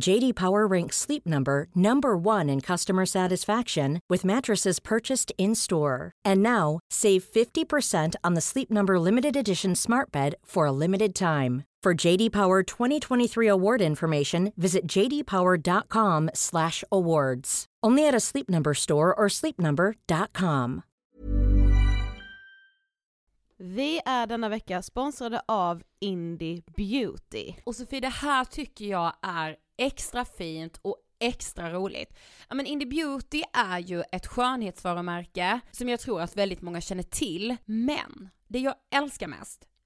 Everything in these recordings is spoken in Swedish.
JD Power ranks Sleep Number number 1 in customer satisfaction with mattresses purchased in-store. And now, save 50% on the Sleep Number limited edition Smart Bed for a limited time. For JD Power 2023 award information, visit jdpower.com/awards. Only at a Sleep Number store or sleepnumber.com. Vi är denna vecka sponsrade av Indie Beauty. Och Sofie, det här tycker jag är extra fint och extra roligt. Ja men Indie Beauty är ju ett skönhetsvarumärke som jag tror att väldigt många känner till, men det jag älskar mest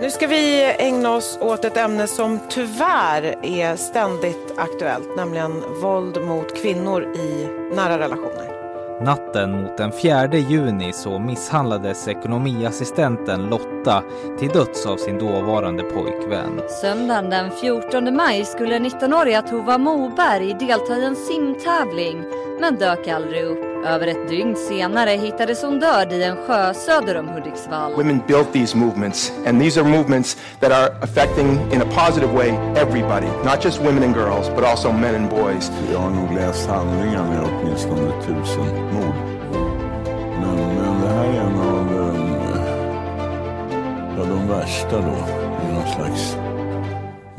Nu ska vi ägna oss åt ett ämne som tyvärr är ständigt aktuellt, nämligen våld mot kvinnor i nära relationer. Natten mot den 4 juni så misshandlades ekonomiassistenten Lotta till döds av sin dåvarande pojkvän. Söndagen den 14 maj skulle 19-åriga Tova Moberg delta i en simtävling men dök aldrig upp. Över ett dygn senare hittades hon död i en sjö söder om Hudiksvall. Women built these movements, and these are movements that are affecting, in a positive way, everybody. Not just women and girls, but also men and boys. Jag har nog läst handlingarna i åtminstone tusen mord. Men, men det här är en av um, ja, de värsta då, i någon slags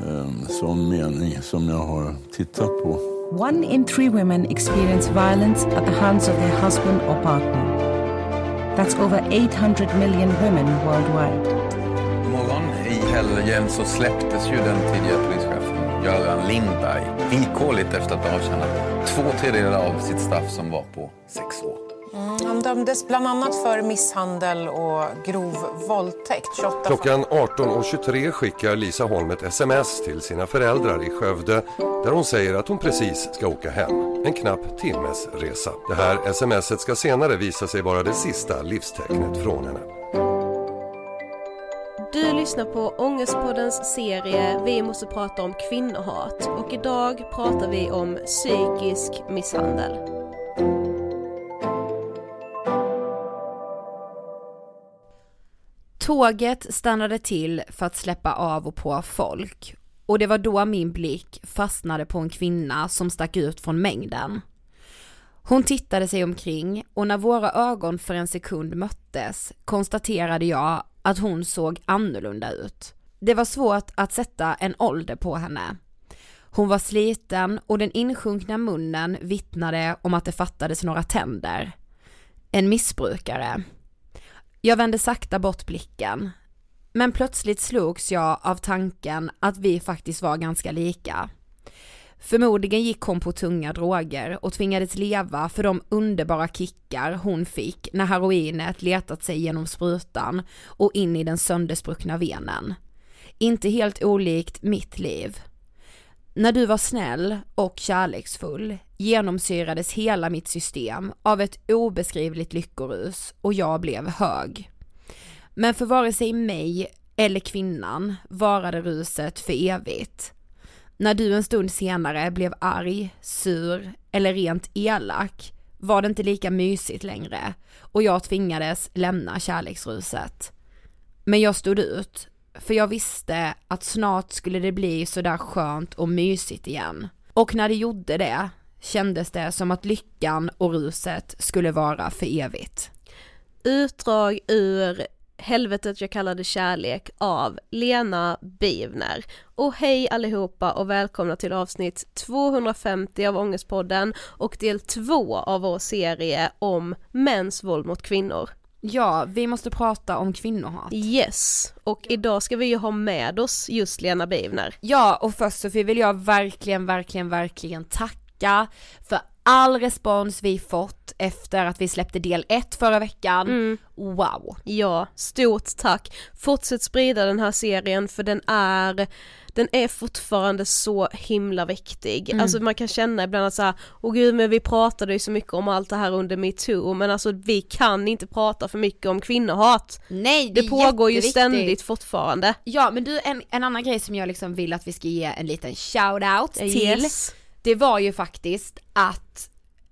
um, sån mening som jag har tittat på. One in three women experience violence at the hands of their husband or partner. That's over 800 million women worldwide. Imorgon i helgen så släpptes ju den tidigare polischefen Göran Lindberg villkorligt efter att ha avtjänat två tredjedelar av sitt straff som var på sex år. Mm, han dömdes bland annat för misshandel och grov våldtäkt. 28 Klockan 18.23 skickar Lisa Holm ett sms till sina föräldrar i Skövde där hon säger att hon precis ska åka hem. En knapp timmes resa. Det här smset ska senare visa sig vara det sista livstecknet från henne. Du lyssnar på Ångestpoddens serie Vi måste prata om kvinnohat och idag pratar vi om psykisk misshandel. Tåget stannade till för att släppa av och på folk och det var då min blick fastnade på en kvinna som stack ut från mängden. Hon tittade sig omkring och när våra ögon för en sekund möttes konstaterade jag att hon såg annorlunda ut. Det var svårt att sätta en ålder på henne. Hon var sliten och den insjunkna munnen vittnade om att det fattades några tänder. En missbrukare. Jag vände sakta bort blicken. Men plötsligt slogs jag av tanken att vi faktiskt var ganska lika. Förmodligen gick hon på tunga droger och tvingades leva för de underbara kickar hon fick när heroinet letat sig genom sprutan och in i den sönderspruckna venen. Inte helt olikt mitt liv. När du var snäll och kärleksfull genomsyrades hela mitt system av ett obeskrivligt lyckorus och jag blev hög. Men för vare sig mig eller kvinnan varade ruset för evigt. När du en stund senare blev arg, sur eller rent elak var det inte lika mysigt längre och jag tvingades lämna kärleksruset. Men jag stod ut, för jag visste att snart skulle det bli sådär skönt och mysigt igen. Och när det gjorde det kändes det som att lyckan och ruset skulle vara för evigt. Utdrag ur Helvetet jag kallade kärlek av Lena Bivner. Och hej allihopa och välkomna till avsnitt 250 av Ångestpodden och del 2 av vår serie om mäns våld mot kvinnor. Ja, vi måste prata om kvinnohat. Yes, och idag ska vi ju ha med oss just Lena Bivner. Ja, och först så vill jag verkligen, verkligen, verkligen tacka för all respons vi fått efter att vi släppte del 1 förra veckan. Mm. Wow! Ja, stort tack! Fortsätt sprida den här serien för den är den är fortfarande så himla viktig. Mm. Alltså man kan känna ibland att såhär, åh gud men vi pratade ju så mycket om allt det här under metoo men alltså vi kan inte prata för mycket om kvinnohat. Nej, det, det pågår ju ständigt fortfarande. Ja men du en, en annan grej som jag liksom vill att vi ska ge en liten shout-out till Yes. Det var ju faktiskt att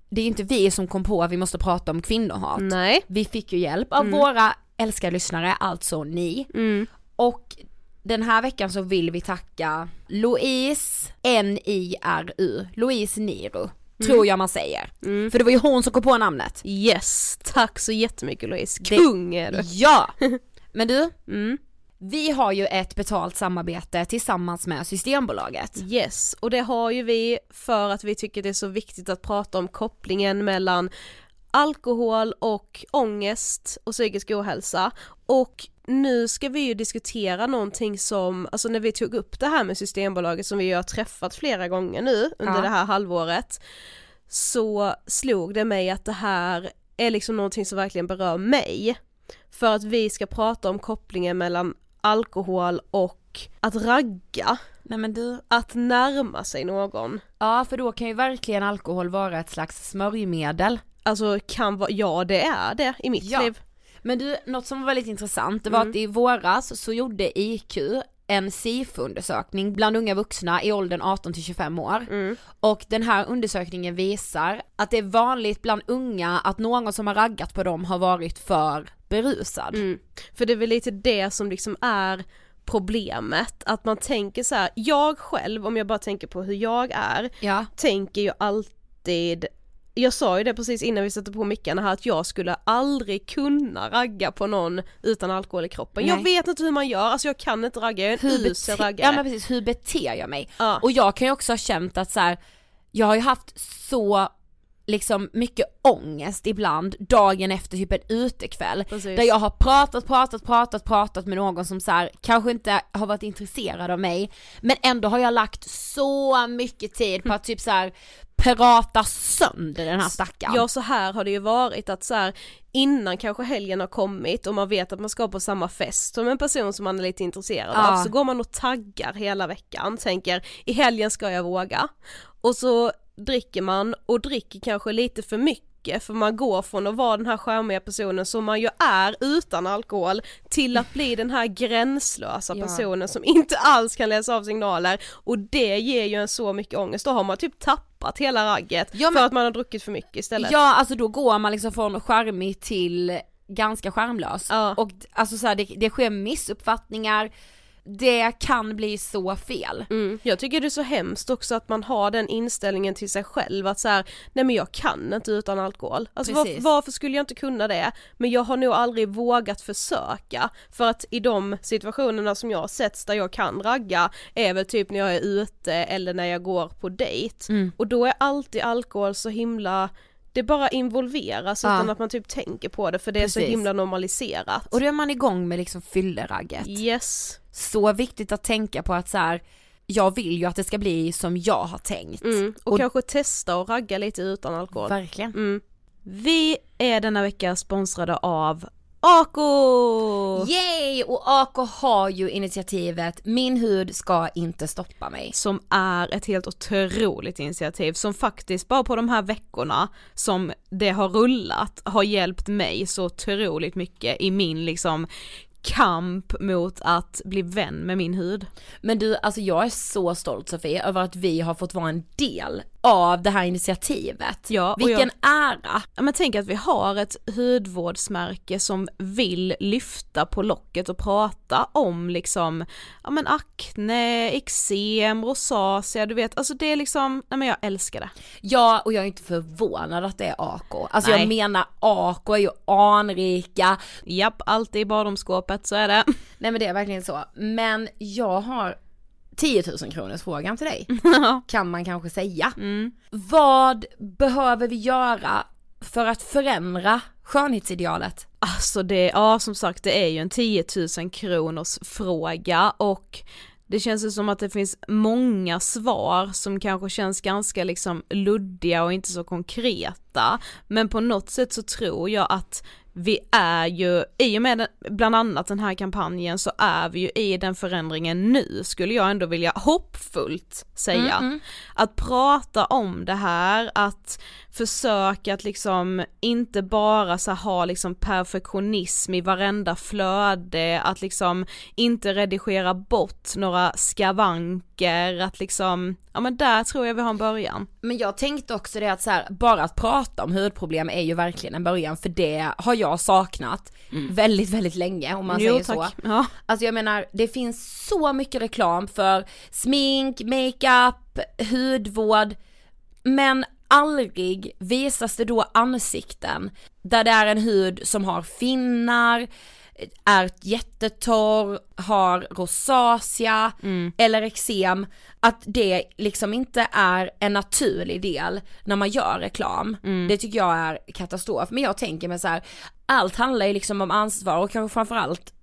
det är inte vi som kom på att vi måste prata om kvinnohat. Nej. Vi fick ju hjälp av Mm. våra älskade lyssnare, alltså ni. Mm. Och den här veckan så vill vi tacka Louise N-I-R-U, Louise Niro, tror jag man säger. Mm. För det var ju hon som kom på namnet. Yes, tack så jättemycket Louise, kung är du! Ja! Men du, Mm. Vi har ju ett betalt samarbete tillsammans med Systembolaget. Yes, och det har ju vi för att vi tycker det är så viktigt att prata om kopplingen mellan alkohol och ångest och psykisk ohälsa och nu ska vi ju diskutera någonting som, alltså när vi tog upp det här med Systembolaget som vi ju har träffat flera gånger nu under Ja. det här halvåret så slog det mig att det här är liksom någonting som verkligen berör mig för att vi ska prata om kopplingen mellan alkohol och att ragga Nej men du, att närma sig någon. ja för då kan ju verkligen alkohol vara ett slags smörjmedel. Alltså kan vara, ja det är det i mitt Ja. liv. Men du, något som var väldigt intressant, det var Mm. att i våras så gjorde IQ en SIFO-undersökning bland unga vuxna i åldern 18 till 25 år. Mm. Och den här undersökningen visar att det är vanligt bland unga att någon som har raggat på dem har varit för berusad. Mm. För det är väl lite det som liksom är problemet, att man tänker så här, jag själv om jag bara tänker på hur jag är, Ja. tänker ju alltid jag sa ju det precis innan vi satte på mickarna här att jag skulle aldrig kunna ragga på någon utan alkohol i kroppen. Jag Nej. vet inte hur man gör, alltså jag kan inte ragga, jag är en Hur, usel raggare. ja, men precis, hur beter jag mig? Ja. Och jag kan ju också ha känt att så här, jag har ju haft så liksom mycket ångest ibland dagen efter typ en utekväll. Precis. Där jag har pratat, pratat, pratat, pratat med någon som så här, kanske inte har varit intresserad av mig men ändå har jag lagt så mycket tid på att typ så här prata sönder den här stackaren. Ja så här har det ju varit att så här, innan kanske helgen har kommit och man vet att man ska på samma fest som en person som man är lite intresserad Ja. av så går man och taggar hela veckan, tänker i helgen ska jag våga och så dricker man och dricker kanske lite för mycket för man går från att vara den här charmiga personen som man ju är utan alkohol till att bli den här gränslösa Ja. personen som inte alls kan läsa av signaler och det ger ju en så mycket ångest, då har man typ tappat hela ragget Ja, men- för att man har druckit för mycket istället. Ja alltså då går man liksom från charmig till ganska charmlös. Och alltså så här, det, det sker missuppfattningar, det kan bli så fel. Mm. Jag tycker det är så hemskt också att man har den inställningen till sig själv att så här, nej men jag kan inte utan alkohol. Alltså var, Precis. varför skulle jag inte kunna det? Men jag har nog aldrig vågat försöka för att i de situationerna som jag har sett där jag kan ragga är väl typ när jag är ute eller när jag går på dejt Mm. och då är alltid alkohol så himla det bara involveras Ja. utan att man typ tänker på det för det är så Precis. himla normaliserat. Och då är man igång med liksom fylleragget. Yes. Så viktigt att tänka på att så här, jag vill ju att det ska bli som jag har tänkt. Mm. Och, kanske testa och ragga lite utan alkohol. Verkligen. Mm. Vi är denna vecka sponsrade av Ako! Yay! Och AK har ju initiativet Min hud ska inte stoppa mig. Som är ett helt otroligt initiativ som faktiskt bara på de här veckorna som det har rullat har hjälpt mig så otroligt mycket i min liksom kamp mot att bli vän med min hud. Men du, alltså jag är så stolt Sofie över att vi har fått vara en del av det här initiativet. Ja, Vilken ära! Ja men tänk att vi har ett hudvårdsmärke som vill lyfta på locket och prata om liksom, ja men akne, eksem, rosacea, du vet, alltså det är liksom, nej men jag älskar det. Ja, och jag är inte förvånad att det är AK. Alltså Nej. jag menar AK är ju anrika. Japp, alltid i badrumsskåpet, så är det. Nej men det är verkligen så. Men jag har 10 000 kronors frågan till dig. kan man kanske säga. Vad behöver vi göra för att förändra skönhetsidealet? Alltså det, ja som sagt det är ju en 10 000 kronors fråga och det känns ju som att det finns många svar som kanske känns ganska liksom luddiga och inte så konkreta. Men på något sätt så tror jag att vi är ju, i och med den, bland annat den här kampanjen så är vi ju i den förändringen nu skulle jag ändå vilja hoppfullt säga. Mm, mm. Att prata om det här, att försöka att liksom inte bara så ha liksom perfektionism i varenda flöde, att liksom inte redigera bort några skavanker, att liksom, ja men där tror jag vi har en början. Men jag tänkte också det att så här, bara att prata om hudproblem är ju verkligen en början för det har jag saknat väldigt, väldigt länge om man Jo, säger tack. så. Ja. Alltså jag menar, det finns så mycket reklam för smink, makeup, hudvård, men aldrig visas det då ansikten där det är en hud som har finnar, är jättetorr, har rosacea eller eksem, att det liksom inte är en naturlig del när man gör reklam. Det tycker jag är katastrof. Men jag tänker mig så här, allt handlar ju liksom om ansvar och kanske framförallt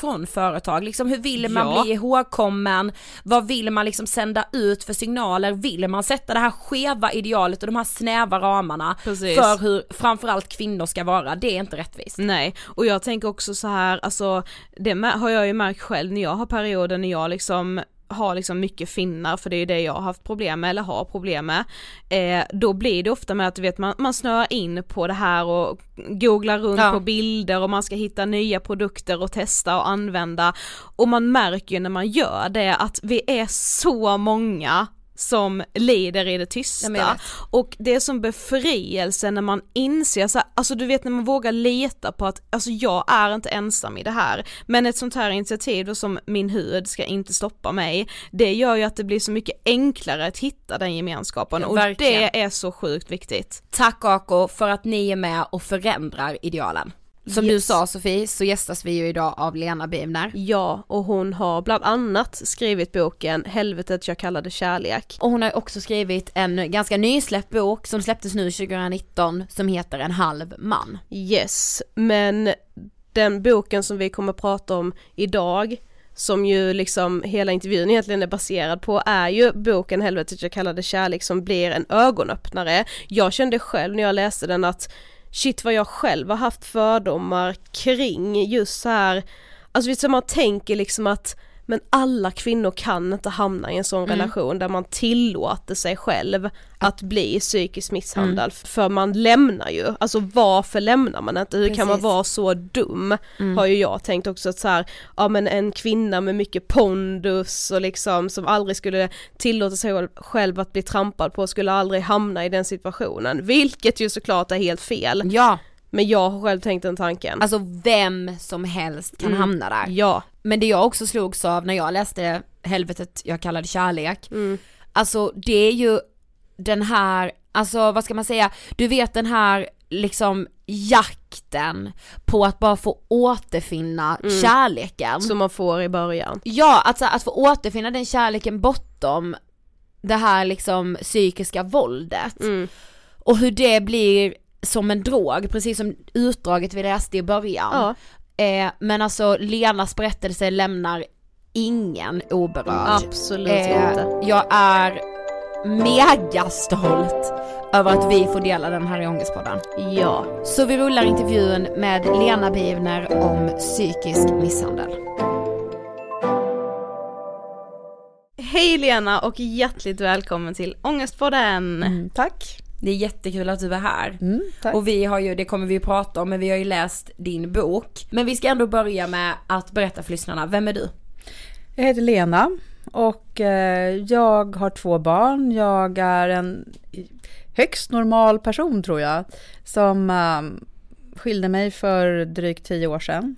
från företag, liksom hur vill man Ja. bli ihågkommen, vad vill man liksom sända ut för signaler, vill man sätta det här skeva idealet och de här snäva ramarna Precis. för hur framförallt kvinnor ska vara, det är inte rättvist. Nej, och jag tänker också så här, alltså det har jag ju märkt själv när jag har perioder när jag liksom har liksom mycket finnar för det är det jag har haft problem med eller har problem med. Eh, då blir det ofta med att du vet man, man snöar in på det här och googlar runt Ja. på bilder och man ska hitta nya produkter och testa och använda och man märker ju när man gör det att vi är så många som lider i det tysta. Ja. Och det är som befrielse när man inser så här, alltså du vet när man vågar leta på att, alltså jag är inte ensam i det här. Men ett sånt här initiativ då som min hud ska inte stoppa mig, det gör ju att det blir så mycket enklare att hitta den gemenskapen Ja, och det är så sjukt viktigt. Tack Ako för att ni är med och förändrar idealen. Som du Yes. sa Sofie så gästas vi ju idag av Lena Bivner. Ja, och hon har bland annat skrivit boken Helvetet jag kallade kärlek. Och hon har också skrivit en ganska nysläppt bok som släpptes nu 2019 som heter En halv man. Yes, men den boken som vi kommer prata om idag som ju liksom hela intervjun egentligen är baserad på är ju boken Helvetet jag kallade kärlek som blir en ögonöppnare. Jag kände själv när jag läste den att shit vad jag själv har haft fördomar kring just så här, alltså vet man tänker liksom att men alla kvinnor kan inte hamna i en sån Mm. relation där man tillåter sig själv att bli psykiskt misshandlad Mm. för man lämnar ju, alltså varför lämnar man inte? Hur kan man Precis. vara så dum? Mm. Har ju jag tänkt också att så här, ja men en kvinna med mycket pondus och liksom som aldrig skulle tillåta sig själv att bli trampad på skulle aldrig hamna i den situationen, vilket ju såklart är helt fel. Ja. Men jag har själv tänkt den tanken. Alltså vem som helst kan Mm. hamna där. Ja. Men det jag också slogs av när jag läste Helvetet jag kallade kärlek, Mm. alltså det är ju den här, alltså vad ska man säga, du vet den här liksom jakten på att bara få återfinna Mm. kärleken. Som man får i början. Ja, alltså att få återfinna den kärleken bortom det här liksom psykiska våldet. Mm. Och hur det blir som en drog, precis som utdraget vi läste i början. Ja. Eh, men alltså Lenas berättelse lämnar ingen oberörd. Absolut Eh, inte. Jag är mega stolt över att vi får dela den här i Ångestpodden. Ja. Så vi rullar intervjun med Lena Bivner om psykisk misshandel. Hej Lena och hjärtligt välkommen till Ångestpodden! Mm, tack! Det är jättekul att du är här. tack. Och vi har ju, det kommer vi ju prata om, men vi har ju läst din bok. Men vi ska ändå börja med att berätta för lyssnarna, vem är du? Jag heter Lena och eh, jag har två barn. Jag är en högst normal person tror jag. Som eh, skilde mig för drygt tio år sedan.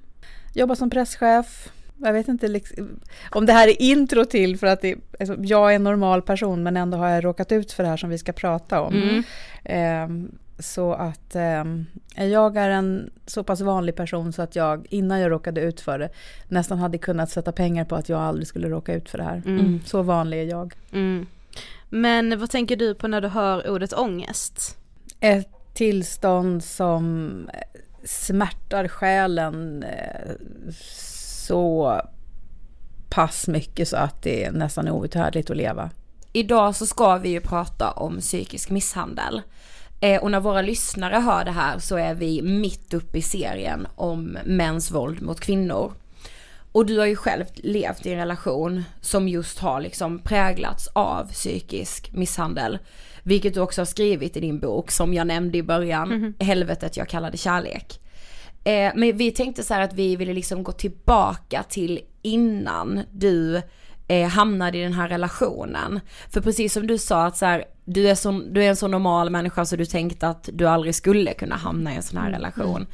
Jobbar som presschef. Jag vet inte liksom, om det här är intro till för att det, alltså, jag är en normal person men ändå har jag råkat ut för det här som vi ska prata om. Mm. Ehm, så att ehm, jag är en så pass vanlig person så att jag innan jag råkade ut för det nästan hade kunnat sätta pengar på att jag aldrig skulle råka ut för det här. Mm. Så vanlig är jag. Mm. Men vad tänker du på när du hör ordet ångest? Ett tillstånd som smärtar själen eh, så pass mycket så att det är nästan outhärdligt att leva. Idag så ska vi ju prata om psykisk misshandel. Eh, och när våra lyssnare hör det här så är vi mitt uppe i serien om mäns våld mot kvinnor. Och du har ju själv levt i en relation som just har liksom präglats av psykisk misshandel. Vilket du också har skrivit i din bok som jag nämnde i början, Mhm. Helvetet jag kallade kärlek. Eh, men vi tänkte så här att vi ville liksom gå tillbaka till innan du eh, hamnade i den här relationen. För precis som du sa att så här, du, är så, du är en så normal människa så du tänkte att du aldrig skulle kunna hamna i en sån här Mm, relation. mm.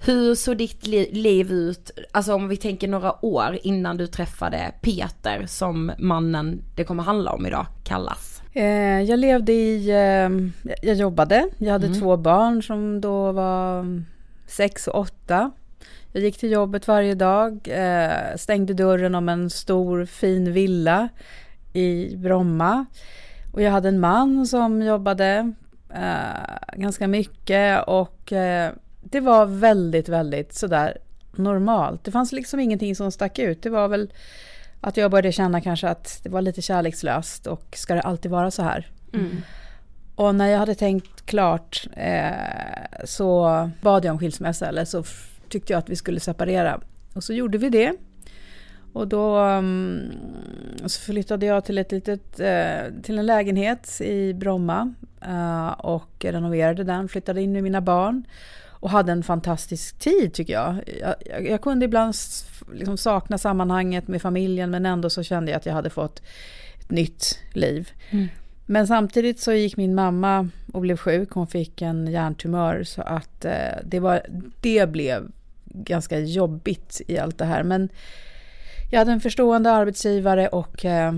Hur såg ditt li- liv ut, alltså om vi tänker några år innan du träffade Peter som mannen det kommer handla om idag kallas? Eh, jag levde i, eh, jag jobbade, jag hade Mm. två barn som då var sex och åtta. Jag gick till jobbet varje dag, eh, stängde dörren om en stor fin villa i Bromma. Och jag hade en man som jobbade eh, ganska mycket och eh, det var väldigt, väldigt sådär normalt. Det fanns liksom ingenting som stack ut. Det var väl att jag började känna kanske att det var lite kärlekslöst och ska det alltid vara så här? Mm. Och när jag hade tänkt klart eh, så bad jag om skilsmässa eller så tyckte jag att vi skulle separera. Och så gjorde vi det. Och då um, så flyttade jag till, ett litet, eh, till en lägenhet i Bromma eh, och renoverade den, flyttade in med mina barn och hade en fantastisk tid tycker jag. Jag, jag, jag kunde ibland liksom sakna sammanhanget med familjen men ändå så kände jag att jag hade fått ett nytt liv. Mm. Men samtidigt så gick min mamma och blev sjuk. Hon fick en hjärntumör så att eh, det, var, det blev ganska jobbigt i allt det här. Men jag hade en förstående arbetsgivare och eh,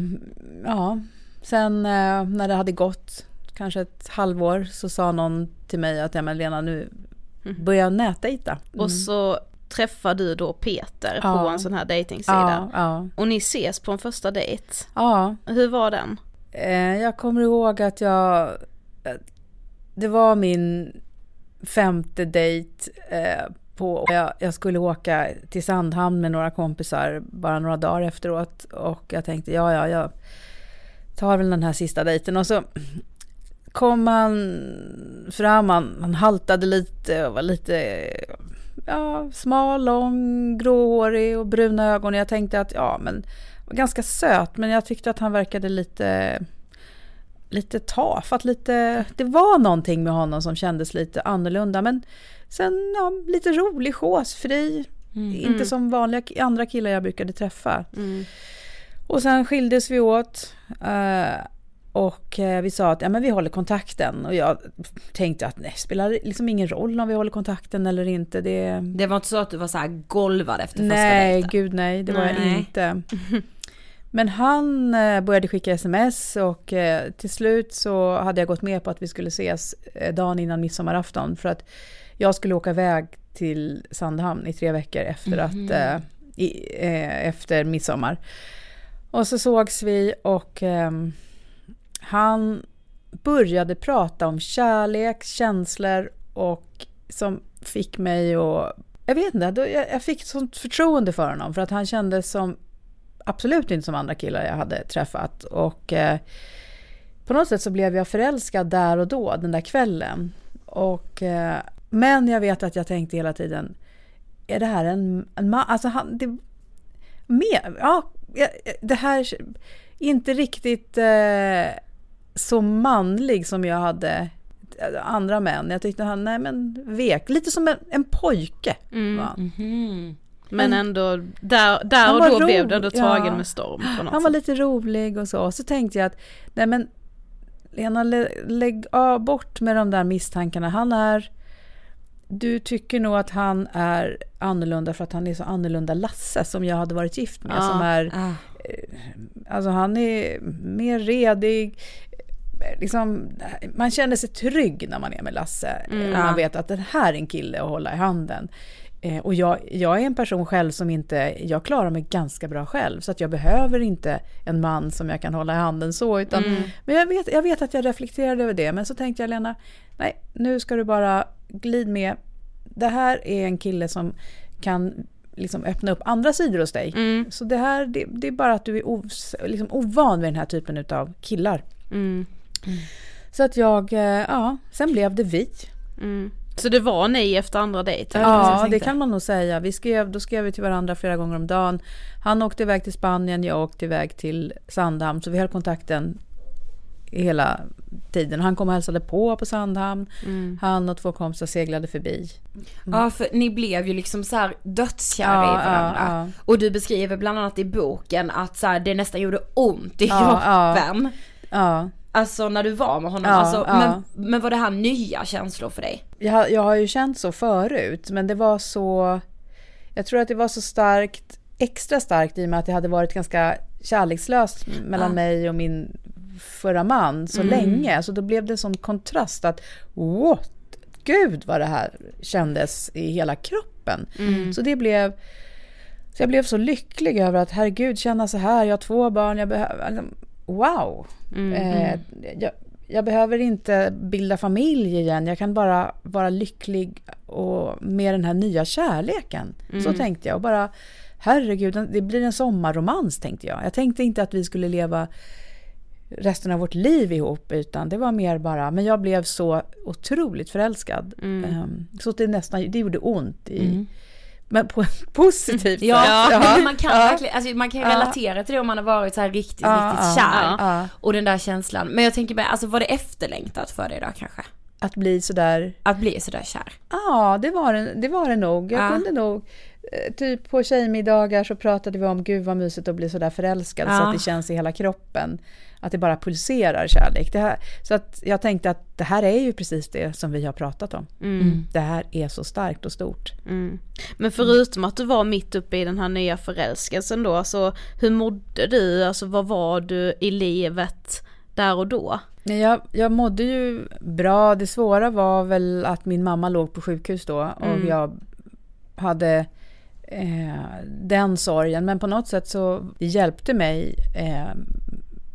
ja, sen eh, när det hade gått kanske ett halvår så sa någon till mig att ja men Lena nu, börja nätdejta. Mm. Och så träffar du då Peter Ja. på en sån här dejtingsida. Ja, ja. Och ni ses på en första dejt. Ja. Hur var den? Eh, jag kommer ihåg att jag... Det var min femte dejt eh, på... Jag, jag skulle åka till Sandhamn med några kompisar bara några dagar efteråt. Och jag tänkte, ja, ja, jag tar väl den här sista dejten. Och så kom han fram, han, han haltade lite och var lite ja, smal, lång, gråhårig och bruna ögon. Jag tänkte att ja, men ganska söt, men jag tyckte att han verkade lite lite tafatt, lite, det var någonting med honom som kändes lite annorlunda. Men sen ja, lite rolig, chosefri, inte Mm. som vanliga andra killar jag brukade träffa. Och sen skildes vi åt. eh, och eh, vi sa att ja, men vi håller kontakten. Och jag tänkte att nej, spelar liksom ingen roll om vi håller kontakten eller inte. Det, Det var inte så att du var så här golvad efter första nej, dejten? gud nej, det var jag inte. Men han eh, började skicka sms och eh, till slut så hade jag gått med på att vi skulle ses eh, dagen innan midsommarafton för att jag skulle åka iväg till Sandhamn i tre veckor efter, att, eh, i, efter midsommar. Och så sågs vi och ehm, han började prata om kärlek, känslor och som fick mig att... Jag vet inte, jag fick sånt förtroende för honom för att han kändes som absolut inte som andra killar jag hade träffat. Och eh, på något sätt så blev jag förälskad där och då, den där kvällen. Och, eh, men jag vet att jag tänkte hela tiden, är det här en, en man? Alltså han, det, mer, ja, det här, inte riktigt eh, så manlig som jag hade andra män. Jag tyckte han, nej men vek, lite som en, en pojke. va? Men Han- ändå, där, där och då blev ändå tagen ja. med storm på något Han var sätt. lite rolig och så. Så tänkte jag att, nej men Lena, lä, lägg av bort med de där misstankarna. Han är, du tycker nog att han är annorlunda för att han är så annorlunda Lasse som jag hade varit gift med. Ja. Som är, Ah. eh, alltså han är mer redig. eh, Liksom, man känner sig trygg när man är med Lasse. Mm. Man Ja. vet att det här är en kille att hålla i handen. Eh, och jag, jag är en person själv som inte, jag klarar mig ganska bra själv. Så att jag behöver inte en man som jag kan hålla i handen så. Utan, Mm. Men jag vet, jag vet att jag reflekterade över det. Men så tänkte jag Lena, nej nu ska du bara glid med. Det här är en kille som kan liksom öppna upp andra sidor hos dig. Så det här, det, det är bara att du är os, liksom ovan vid den här typen av killar. Mm. Så att jag, eh, ja, sen blev det vi. Mm. Så det var ni efter andra dejten? Ja, det kan man nog säga. Vi skrev, då skrev vi till varandra flera gånger om dagen. Han åkte iväg till Spanien, jag åkte iväg till Sandhamn. Så vi höll kontakten hela tiden. Han kom och hälsade på på Sandhamn. Mm. Han och två kompisar seglade förbi. Ja för ni blev ju liksom så här dödskära Ja, i varandra. ja, ja. Och du beskriver bland annat i boken att så här, det nästan gjorde ont i Ja, ja. kroppen. Ja. Alltså när du var med honom. Ja, alltså, ja. Men, men var det här nya känslor för dig? Jag, har- jag har ju känt så förut, men det var så... Jag tror att det var så starkt, extra starkt i och med att det hade varit ganska kärlekslöst mellan Ah. mig och min förra man så Mm. länge. Så då blev det en sån kontrast att what? Gud vad det här kändes i hela kroppen. Mm. Så det blev... Så jag blev så lycklig över att herregud känna så här, jag har två barn, jag behöver... liksom, Wow! Mm. Eh, jag, jag behöver inte bilda familj igen, jag kan bara vara lycklig och med den här nya kärleken. Så Mm. tänkte jag och bara herregud, det blir en sommarromans tänkte jag. Jag tänkte inte att vi skulle leva resten av vårt liv ihop utan det var mer bara, men jag blev så otroligt förälskad. Mm. Ehm, Så det nästan, det gjorde ont i, men på ett positivt Ja, sätt. men man kan verkligen, alltså man kan Ja. relatera till det om man har varit så här riktigt, Ja, riktigt ja, kär. ja. Och den där känslan. Men jag tänker bara, alltså var det efterlängtat för dig då kanske? Att bli sådär... Att bli sådär kär? Ja, det var det, det, var det nog. Jag Ja. kunde nog... eh, Typ på tjejmiddagar så pratade vi om gud vad mysigt att bli sådär förälskad så Ja. att det känns i hela kroppen. Att det bara pulserar kärlek. Det här, så att jag tänkte att det här är ju precis det som vi har pratat om. Mm. Det här är så starkt och stort. Mm. Men förutom att du var mitt uppe i den här nya förälskelsen då, alltså hur mådde du, alltså vad var du i livet där och då? Jag, jag mådde ju bra. Det svåra var väl att min mamma låg på sjukhus då och Mm. jag hade eh, den sorgen. Men på något sätt så hjälpte mig eh,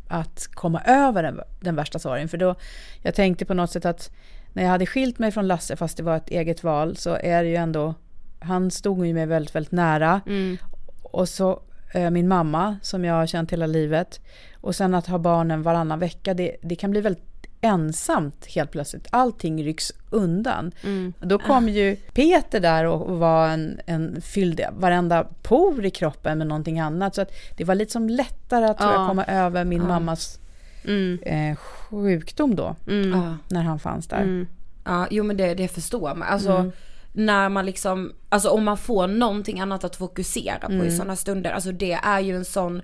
att komma över den, den värsta sorgen. För då, jag tänkte på något sätt att när jag hade skilt mig från Lasse, fast det var ett eget val, så är det ju ändå, han stod ju mig väldigt, väldigt nära. Mm. Och så eh, min mamma som jag har känt hela livet. Och sen att ha barnen varannan vecka, det, det kan bli väldigt ensamt helt plötsligt. Allting rycks undan. Mm. Då kom ju Peter där och var en, en fyllde varenda por i kroppen med någonting annat. Så att det var lite som lättare att tror jag, Ja. komma över min Ja. mammas Mm. eh, sjukdom då. Mm. Ja. När han fanns där. Mm. Ja, jo men det, det förstår man. Alltså Mm. när man liksom, alltså om man får någonting annat att fokusera på i Mm. sådana stunder, alltså det är ju en sån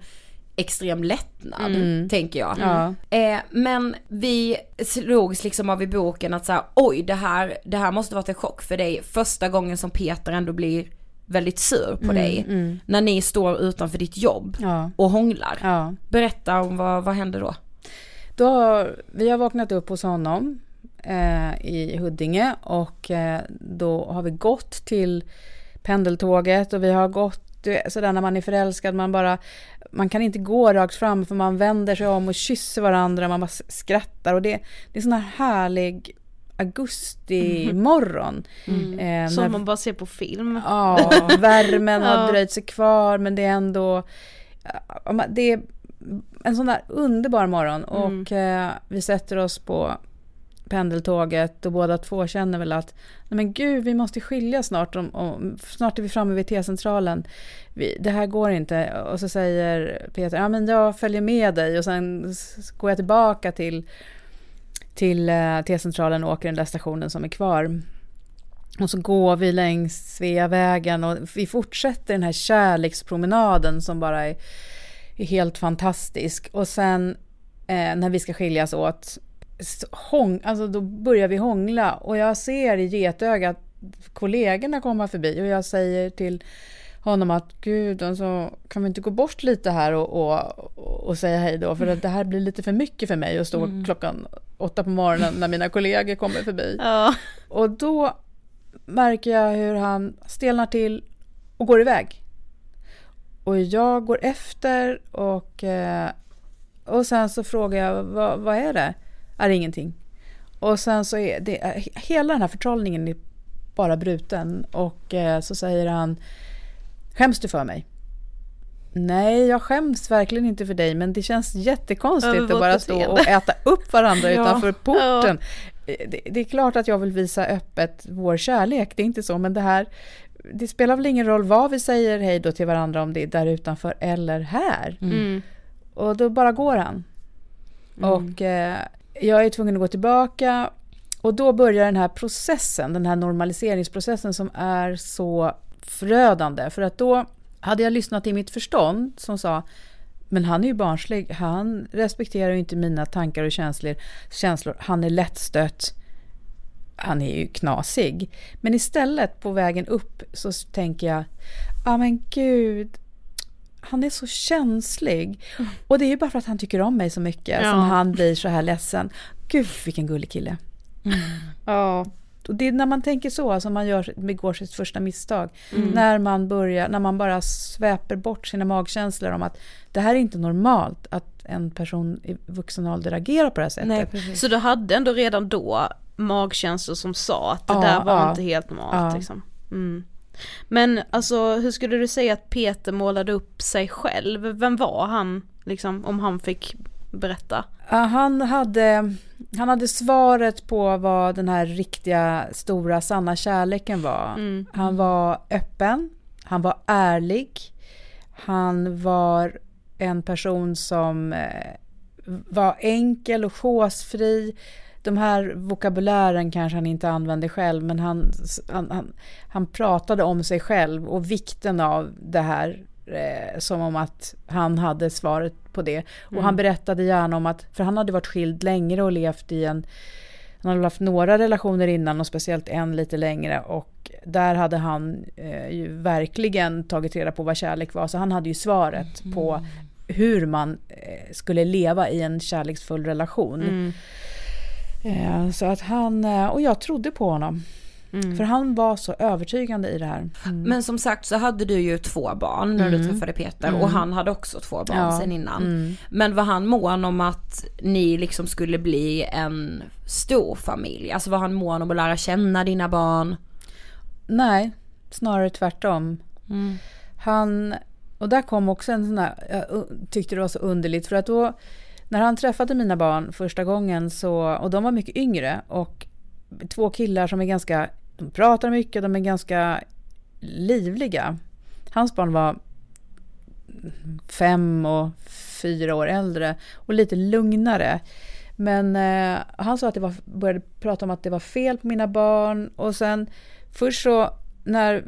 extrem lättnad, Mm. tänker jag. Ja. Eh, men vi slogs liksom av i boken att så här, oj det här, det här måste varit en chock för dig första gången som Peter ändå blir väldigt sur på Mm, dig. mm. När ni står utanför ditt jobb Ja. och hånglar. Ja. Berätta om vad, vad hände då? Då har, vi har vaknat upp hos honom eh, i Huddinge och eh, då har vi gått till pendeltåget och vi har gått du sådär när man är förälskad, man bara, man kan inte gå rakt fram för man vänder sig om och kysser varandra, man bara skrattar och det, det är sån här härlig augustimorgon. Mm. Eh, Som när- man bara ser på film. Ja, värmen har dröjt sig kvar men det är ändå det är en sån där underbar morgon Mm. och eh, vi sätter oss på pendeltåget och båda två känner väl att nej men gud vi måste skilja snart, om, om, snart är vi framme vid T-centralen. Vi, det här går inte och så säger Peter, ja men jag följer med dig och sen går jag tillbaka till, till eh, T-centralen och åker den där stationen som är kvar. Och så går vi längs Sveavägen och vi fortsätter den här kärlekspromenaden som bara är, är helt fantastisk. Och sen eh, när vi ska skiljas åt, hång, alltså då börjar vi hångla och jag ser i getögat kollegorna komma förbi och jag säger till honom att gud, alltså, kan vi inte gå bort lite här och, och, och säga hej då? För att det här blir lite för mycket för mig att stå Mm. klockan åtta på morgonen när mina kollegor kommer förbi. Ja. Och då märker jag hur han stelnar till och går iväg. Och jag går efter och, eh, och sen så frågar jag vad, vad är det? Är ingenting? Och sen så är det, hela den här förtrollningen är bara bruten och eh, så säger han Skäms du för mig? Nej, jag skäms verkligen inte för dig men det känns jättekonstigt att bara stå och äta upp varandra Ja. utanför porten. Det, det är klart att jag vill visa öppet vår kärlek, det är inte så, men det här det spelar väl ingen roll vad vi säger hej då till varandra om det är där utanför eller här. Mm. Och då bara går han. Och eh, jag är tvungen att gå tillbaka och då börjar den här processen, den här normaliseringsprocessen som är så förödande. För att då hade jag lyssnat till mitt förstånd som sa men han är ju barnslig, han respekterar ju inte mina tankar och känslor, känslor. han är lättstött, han är ju knasig. Men istället på vägen upp så tänker jag, ja men gud, han är så känslig. Och det är ju bara för att han tycker om mig så mycket Ja. som han blir så här ledsen. Gud vilken gullig kille. Ja. Och det är när man tänker så som man gör, begår sitt första misstag. Mm. När man börjar, när man bara sväper bort sina magkänslor om att det här är inte normalt att en person i vuxen ålder agerar på det här sättet. Så du hade ändå redan då magkänslor som sa att det Ja, där var ja. inte helt normalt Ja. liksom. Mm. Men alltså hur skulle du säga att Peter målade upp sig själv? Vem var han liksom om han fick berätta? Ja, han, hade, han hade svaret på vad den här riktiga, stora, sanna kärleken var. Mm. Han var öppen, han var ärlig, han var en person som eh, var enkel och chosefri. De här vokabulären kanske han inte använde själv, men han, han, han, han pratade om sig själv och vikten av det här eh, som om att han hade svaret på det. Och Mm. han berättade gärna om att, för han hade varit skild längre och levt i en, han hade haft några relationer innan och speciellt en lite längre och där hade han eh, ju verkligen tagit reda på vad kärlek var så han hade ju svaret på hur man eh, skulle leva i en kärleksfull relation. Mm. Eh, så att han, eh, och jag trodde på honom. Mm. För han var så övertygande i det här. Men som sagt så hade du ju två barn när du Mm. träffade Peter Mm. och han hade också två barn Ja. sen innan. Mm. Men var han mån om att ni liksom skulle bli en stor familj? Alltså var han mån om att lära känna dina barn? Nej, snarare tvärtom. Mm. Han, och där kom också en sån där, jag tyckte det var så underligt för att då när han träffade mina barn första gången så, och de var mycket yngre och två killar som är ganska, de pratar mycket, de är ganska livliga. Hans barn var fem och fyra år äldre och lite lugnare. Men eh, han sa att det var, började prata om att det var fel på mina barn och sen först så när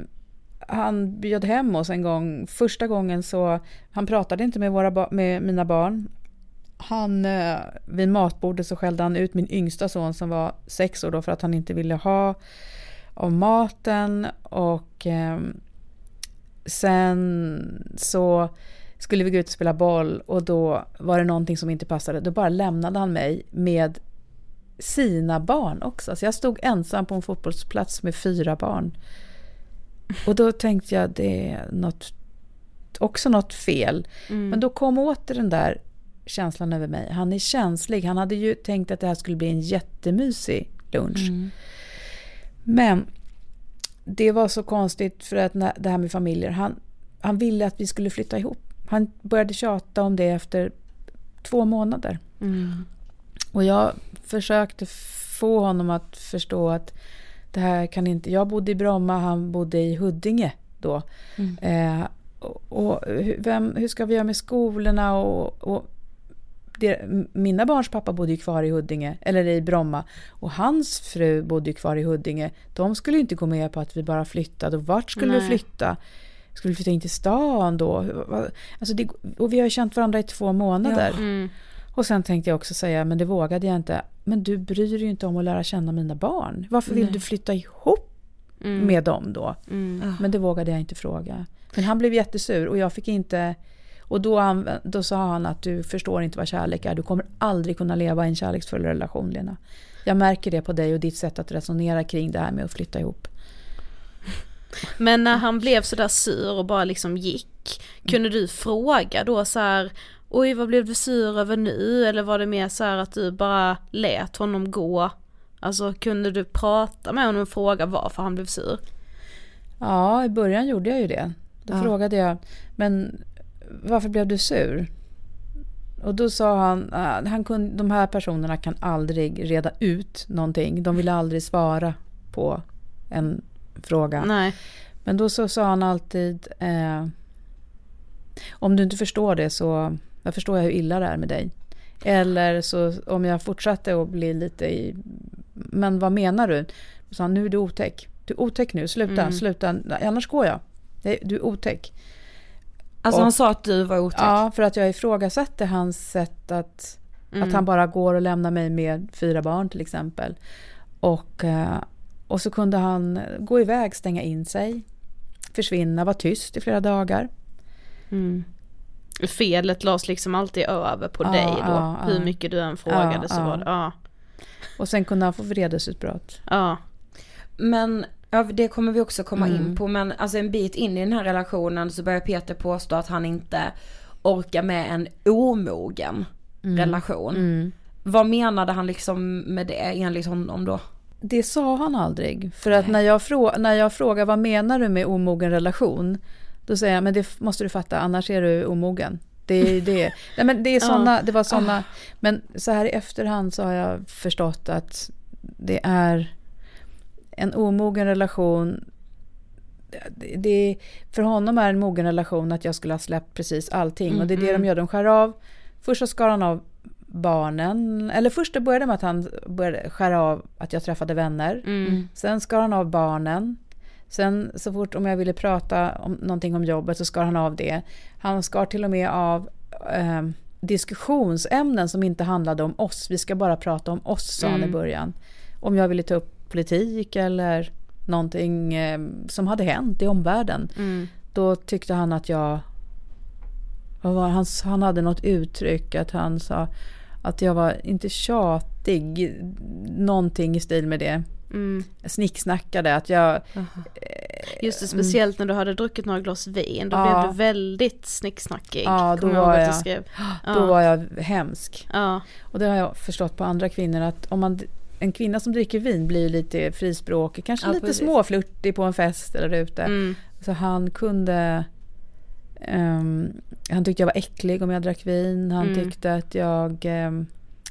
han bjöd hem oss en gång, första gången så, han pratade inte med, våra med mina barn. Han, eh, vid matbordet så skällde han ut min yngsta son som var sex år då för att han inte ville ha av maten och eh, sen så skulle vi gå ut och spela boll och då var det någonting som inte passade. Då bara lämnade han mig med sina barn också. Så jag stod ensam på en fotbollsplats med fyra barn. Och då tänkte jag det är något, också något fel. Mm. Men då kom åter den där känslan över mig. Han är känslig. Han hade ju tänkt att det här skulle bli en jättemysig lunch. Mm. Men det var så konstigt för att det här med familjer. Han, han ville att vi skulle flytta ihop. Han började tjata om det efter två månader. Mm. Och jag försökte få honom att förstå att det här kan inte... Jag bodde i Bromma, han bodde i Huddinge då. Mm. Eh, och, och vem, hur ska vi göra med skolorna och... och det, m- mina barns pappa bodde ju kvar i Huddinge, eller i Bromma. Och hans fru bodde ju kvar i Huddinge. De skulle ju inte gå med på att vi bara flyttade. Och vart skulle vi Nej. flytta? Skulle vi flytta in till stan då? Alltså det, och vi har ju känt varandra i två månader. Ja. Mm. Och sen tänkte jag också säga, men det vågade jag inte. Men du bryr dig ju inte om att lära känna mina barn. Varför vill Nej. du flytta ihop Mm. med dem då? Mm. Men det vågade jag inte fråga. Men han blev jättesur och jag fick inte... Och då, då sa han att du förstår inte vad kärlek är. Du kommer aldrig kunna leva i en kärleksfull relation, Lena. Jag märker det på dig och ditt sätt att resonera kring det här med att flytta ihop. Men när han blev sådär sur och bara liksom gick, kunde du fråga då så här, oj vad blev du sur över nu? Eller var det mer så att du bara lät honom gå? Alltså kunde du prata med honom och fråga varför han blev sur? Ja, i början gjorde jag ju det. Då Ja. frågade jag, men varför blev du sur? Och då sa han, ah, han kunde, de här personerna kan aldrig reda ut någonting. De vill aldrig svara på en fråga. Nej. Men då så sa han alltid, eh, om du inte förstår det så jag förstår jag hur illa det är med dig. Eller så om jag fortsatte att bli lite i, men vad menar du? Så han, nu är du otäck. Du är otäck nu, sluta, Mm. sluta, annars går jag. Du är otäck. Alltså Och- han sa att du var otäck? Ja, för att jag ifrågasatte hans sätt att, Mm. att han bara går och lämnar mig med fyra barn till exempel. Och, eh, och så kunde han gå iväg, stänga in sig, försvinna, vara tyst i flera dagar. Mm. Felet lades liksom alltid över på Ja, dig då, ja, hur ja. mycket du än frågade så var det, ja. Och sen kunde han få vredesutbrott. Ja. Men ja, det kommer vi också komma Mm. in på. Men alltså en bit in i den här relationen så börjar Peter påstå att han inte orkar med en omogen Mm. relation. Mm. Vad menade han liksom med det enligt honom då? Det sa han aldrig. För att när jag, frå- när jag frågar vad menar du med omogen relation? Då säger jag, men det måste du fatta, annars är du omogen. Det är det. Nej, men det, är såna, det var sådana, men så här i efterhand så har jag förstått att det är en omogen relation. Det, för honom är en mogen relation att jag skulle ha släppt precis allting. Och det är det de Mm. gör, de skär av. Först så skar han av barnen, eller först det började med att han började skära av att jag träffade vänner. Mm. Sen skar han av barnen. Sen så fort om jag ville prata om någonting om jobbet så skar han av det. Han skar till och med av eh, diskussionsämnen som inte handlade om oss. Vi ska bara prata om oss, sa han i Mm. början. Om jag ville ta upp politik eller någonting eh, som hade hänt i omvärlden. Mm. Då tyckte han att jag han, han hade något uttryck att han sa att jag var inte tjatig, någonting i stil med det. Mm. Jag snicksnackade att jag... Just det, speciellt när du hade druckit några glas vin, då. Ja. blev du väldigt snicksnackig. Ja, då var jag, skrev. då Ja. var jag hemsk. Ja. Och det har jag förstått på andra kvinnor att om man, en kvinna som dricker vin blir lite frispråkig, kanske Ja, lite precis. småflörtig på en fest eller ute. Mm. Så han kunde... ehm, han tyckte jag var äcklig om jag drack vin. Han Mm. tyckte att jag um,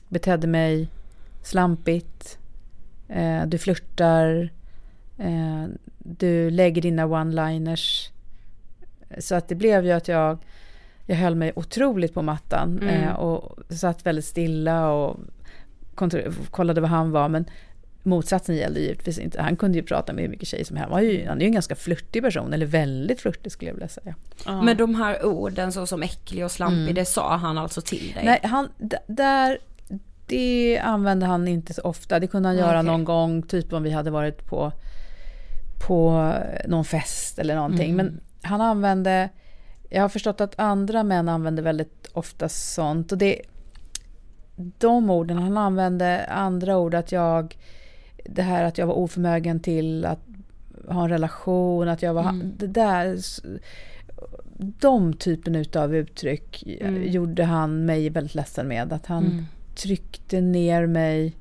betedde mig slampigt. Eh, du flörtar. Eh, du lägger dina one-liners. Så att det blev ju att jag, jag höll mig otroligt på mattan. Mm. Eh, och satt väldigt stilla och kollade vad han var. Men motsatsen gällde givetvis inte. Han kunde ju prata med hur mycket tjejer som helst. Han, var ju, han är ju en ganska flörtig person. Eller väldigt flörtig skulle jag vilja säga. Men de här orden så som äcklig och slampig, Mm. det sa han alltså till dig? Nej, han, där, det använde han inte så ofta. Det kunde han göra Okej. någon gång, typ om vi hade varit på, på någon fest eller någonting. Mm. Men han använde, jag har förstått att andra män använder väldigt ofta sånt. Och det, de orden, han använde andra ord, att jag, det här att jag var oförmögen till att ha en relation, att jag var, Mm. det där, de typen utav uttryck Mm. gjorde han mig väldigt ledsen med. Att han Mm. tryckte ner mig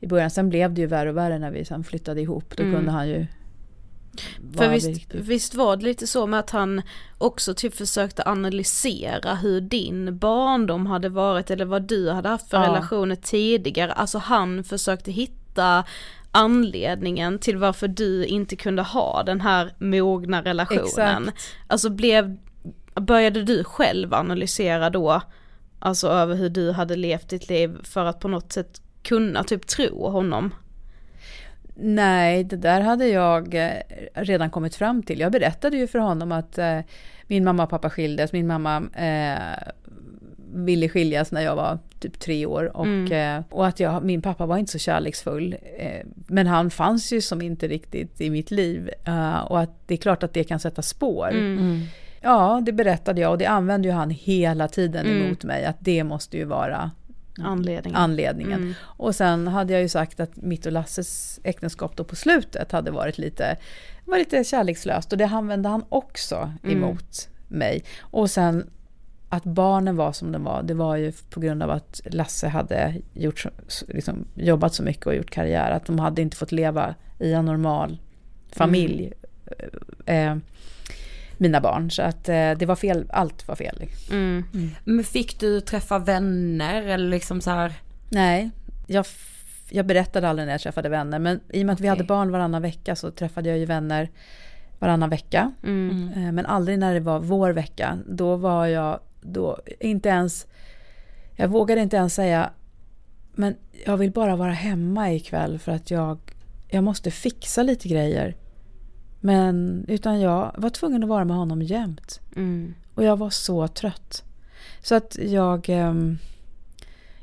i början. Sen blev det ju värre och värre när vi sen flyttade ihop. Då Mm. kunde han ju För visst, visst var det lite så med att han också typ försökte analysera hur din barndom hade varit eller vad du hade haft för Ja. relationer tidigare. Alltså han försökte hitta anledningen till varför du inte kunde ha den här mogna relationen. Exakt. Alltså blev, började du själv analysera då, alltså över hur du hade levt ditt liv för att på något sätt kunna typ tro honom? Nej, det där hade jag eh, redan kommit fram till. Jag berättade ju för honom att eh, min mamma och pappa skildes. Min mamma eh, ville skiljas när jag var typ tre år. Och, Mm. eh, och att jag, min pappa var inte så kärleksfull. Eh, men han fanns ju som inte riktigt i mitt liv. Eh, och att det är klart att det kan sätta spår. Mm. Ja, det berättade jag och det använde ju han hela tiden Mm. emot mig. Att det måste ju vara Anledningen. anledningen. Mm. Och sen hade jag ju sagt att mitt och Lasses äktenskap då på slutet hade varit lite, var lite kärlekslöst och det använde han också Mm. emot mig. Och sen att barnen var som de var, det var ju på grund av att Lasse hade gjort, liksom, jobbat så mycket och gjort karriär, att de hade inte fått leva i en normal familj. Eh, mina barn, så att eh, det var fel, allt var fel. Mm. Men fick du träffa vänner eller liksom så här? Nej, jag, jag berättade aldrig när jag träffade vänner. Men i och med att vi hade barn varannan vecka så träffade jag ju vänner varannan vecka. Mm. Eh, Men aldrig när det var vår vecka. Då var jag, då, inte ens, jag vågade inte ens säga, men jag vill bara vara hemma ikväll för att jag, jag måste fixa lite grejer. Men, utan jag var tvungen att vara med honom jämt. Mm. Och jag var så trött. Så att jag, ehm,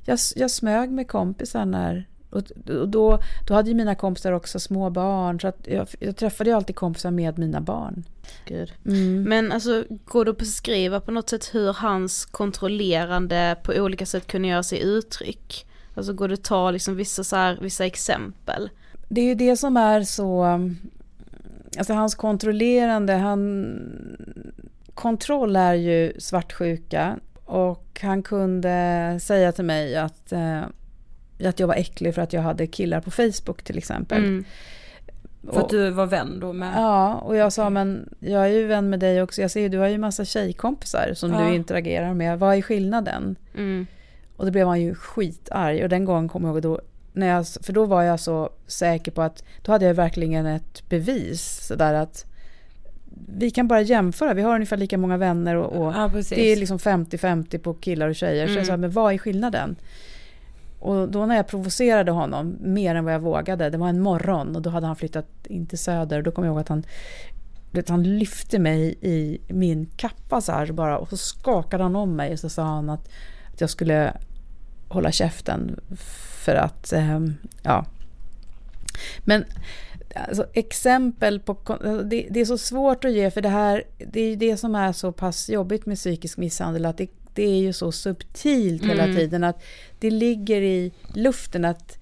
jag, jag smög med kompisar när, och då, då hade ju mina kompisar också små barn. Så att jag, jag träffade ju alltid kompisar med mina barn. Mm. Men alltså går det att beskriva på något sätt hur hans kontrollerande på olika sätt kunde göra sig uttryck? Alltså går det att ta liksom vissa, så här, vissa exempel? Det är ju det som är så... Alltså hans kontrollerande, han... Kontroll är ju svartsjuka. Och han kunde säga till mig att, eh, att jag var äcklig för att jag hade killar på Facebook till exempel. Mm. För att du var vän då med? Ja, och jag sa men jag är ju vän med dig också. Jag ser ju du har ju massa tjejkompisar som Ja. du interagerar med. Vad är skillnaden? Mm. Och då blev han ju skitarg. Och den gången kommer jag ihåg då, när jag, för då var jag så säker på att, då hade jag verkligen ett bevis. Sådär att vi kan bara jämföra, vi har ungefär lika många vänner och, och Ja, det är liksom 50-50 på killar och tjejer. Så Mm. jag sa, men vad är skillnaden? Och då när jag provocerade honom mer än vad jag vågade, det var en morgon och då hade han flyttat in till Söder. Och då kommer jag ihåg att han, vet, han lyfte mig i min kappa så här bara och så skakade han om mig och så sa han att, att jag skulle hålla käften för att, ehm, ja. Men alltså, exempel på, alltså, det, det, är så svårt att ge för det här, det är det som är så pass jobbigt med psykisk misshandel, att det, det är ju så subtilt hela Mm. tiden, att det ligger i luften att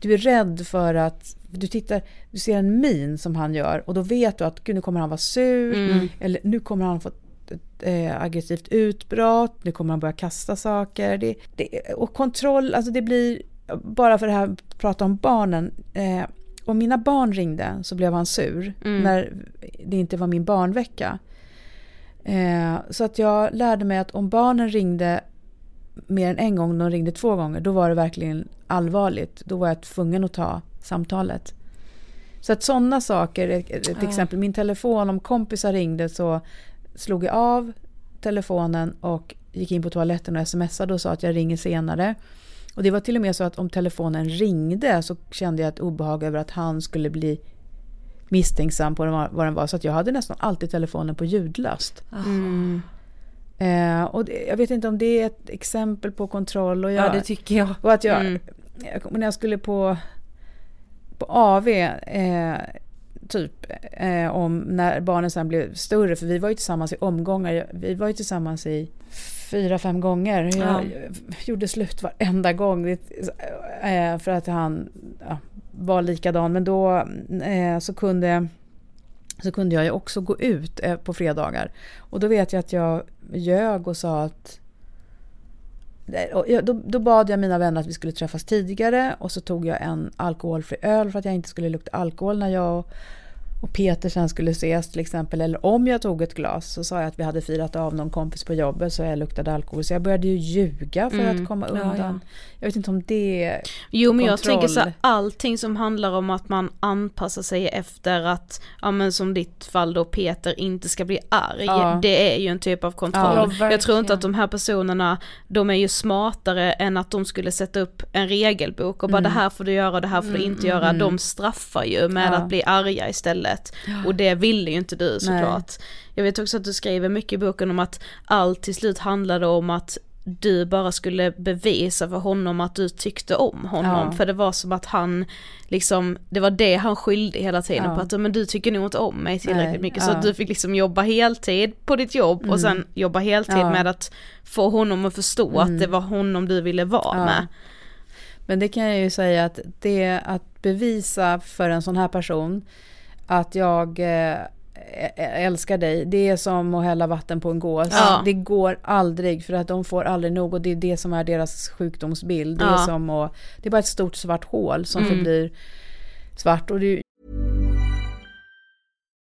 du är rädd för att du tittar, du ser en min som han gör och då vet du att gud, nu kommer han vara sur Mm. eller nu kommer han få ett eh, aggressivt utbrott, nu kommer han börja kasta saker. Det, det, och kontroll, alltså det blir, bara för det här att prata om barnen, eh, om mina barn ringde så blev han sur Mm. när det inte var min barnvecka. Eh, så att jag lärde mig att om barnen ringde mer än en gång, de ringde två gånger, då var det verkligen allvarligt. Då var jag tvungen att ta samtalet. Så att sådana saker, ett Ja. exempel, min telefon, om kompisar ringde så slog jag av telefonen och gick in på toaletten och smsade och sa att jag ringer senare. Och det var till och med så att om telefonen ringde så kände jag ett obehag över att han skulle bli misstänksam på vad den var. Så att jag hade nästan alltid telefonen på ljudlöst. Mm. Eh, och det, jag vet inte om det är ett exempel på kontroll. Och jag, Ja, det tycker jag. Och att jag, Mm. när jag skulle på, på AV, eh, typ, eh, om när barnen sen blev större, för vi var ju tillsammans i omgångar. Vi var ju tillsammans i fyra, fem gånger. Jag, Ja. gjorde slut varenda gång. Eh, för att han ja, var likadan. Men då eh, så kunde så kunde jag ju också gå ut eh, på fredagar. Och då vet jag att jag ljög och sa att Då, då bad jag mina vänner att vi skulle träffas tidigare och så tog jag en alkoholfri öl för att jag inte skulle lukta alkohol när jag och- och Peter sen skulle ses till exempel. Eller om jag tog ett glas så sa jag att vi hade firat av någon kompis på jobbet så jag luktade alkohol. Så jag började ju ljuga för Mm. att komma Ja, undan. ja. Jag vet inte om det är Jo men jag kontroll. tänker så här, allting som handlar om att man anpassar sig efter att, ja men som ditt fall då Peter inte ska bli arg, Ja. det är ju en typ av kontroll. Ja, jag tror inte att de här personerna, de är ju smartare än att de skulle sätta upp en regelbok och bara Mm. det här får du göra och det här får du inte göra. mm. De straffar ju med Ja. att bli arga istället. Ja. Och det ville ju inte du Nej. såklart. Jag vet också att du skriver mycket i boken om att allt till slut handlade om att du bara skulle bevisa för honom att du tyckte om honom. Ja. För det var som att han, liksom, det var det han skyllde hela tiden Ja. på att men du tycker nog inte om mig tillräckligt Nej, mycket. Så ja. att du fick liksom jobba heltid på ditt jobb Mm. och sen jobba heltid med att få honom att förstå Mm. att det var honom du ville vara med. Men det kan jag ju säga att det att bevisa för en sån här person att jag eh, älskar dig, det är som att hälla vatten på en gås. Ja. Det går aldrig för att de får aldrig nog och det är det som är deras sjukdomsbild. Det är, Ja. som att, det är bara ett stort svart hål som Mm. förblir svart. Och det,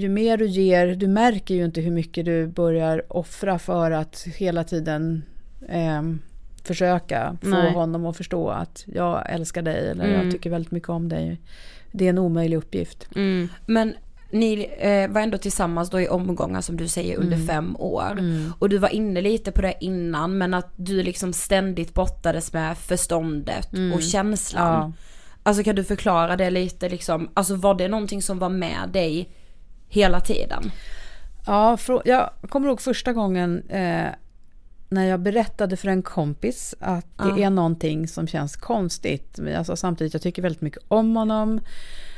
Ju mer du ger, du märker ju inte hur mycket du börjar offra för att hela tiden eh, försöka få Nej. honom att förstå att jag älskar dig eller Mm. jag tycker väldigt mycket om dig. Det är en omöjlig uppgift. Men ni eh, var ändå tillsammans då i omgångar som du säger under Mm. fem år. Mm. Och du var inne lite på det innan men att du liksom ständigt brottades med förståndet Mm. och känslan. Ja. Alltså kan du förklara det lite liksom, alltså var det någonting som var med dig hela tiden? Ja, jag kommer ihåg första gången eh, när jag berättade för en kompis att det Ja. är någonting som känns konstigt. Men alltså, samtidigt, jag tycker väldigt mycket om honom.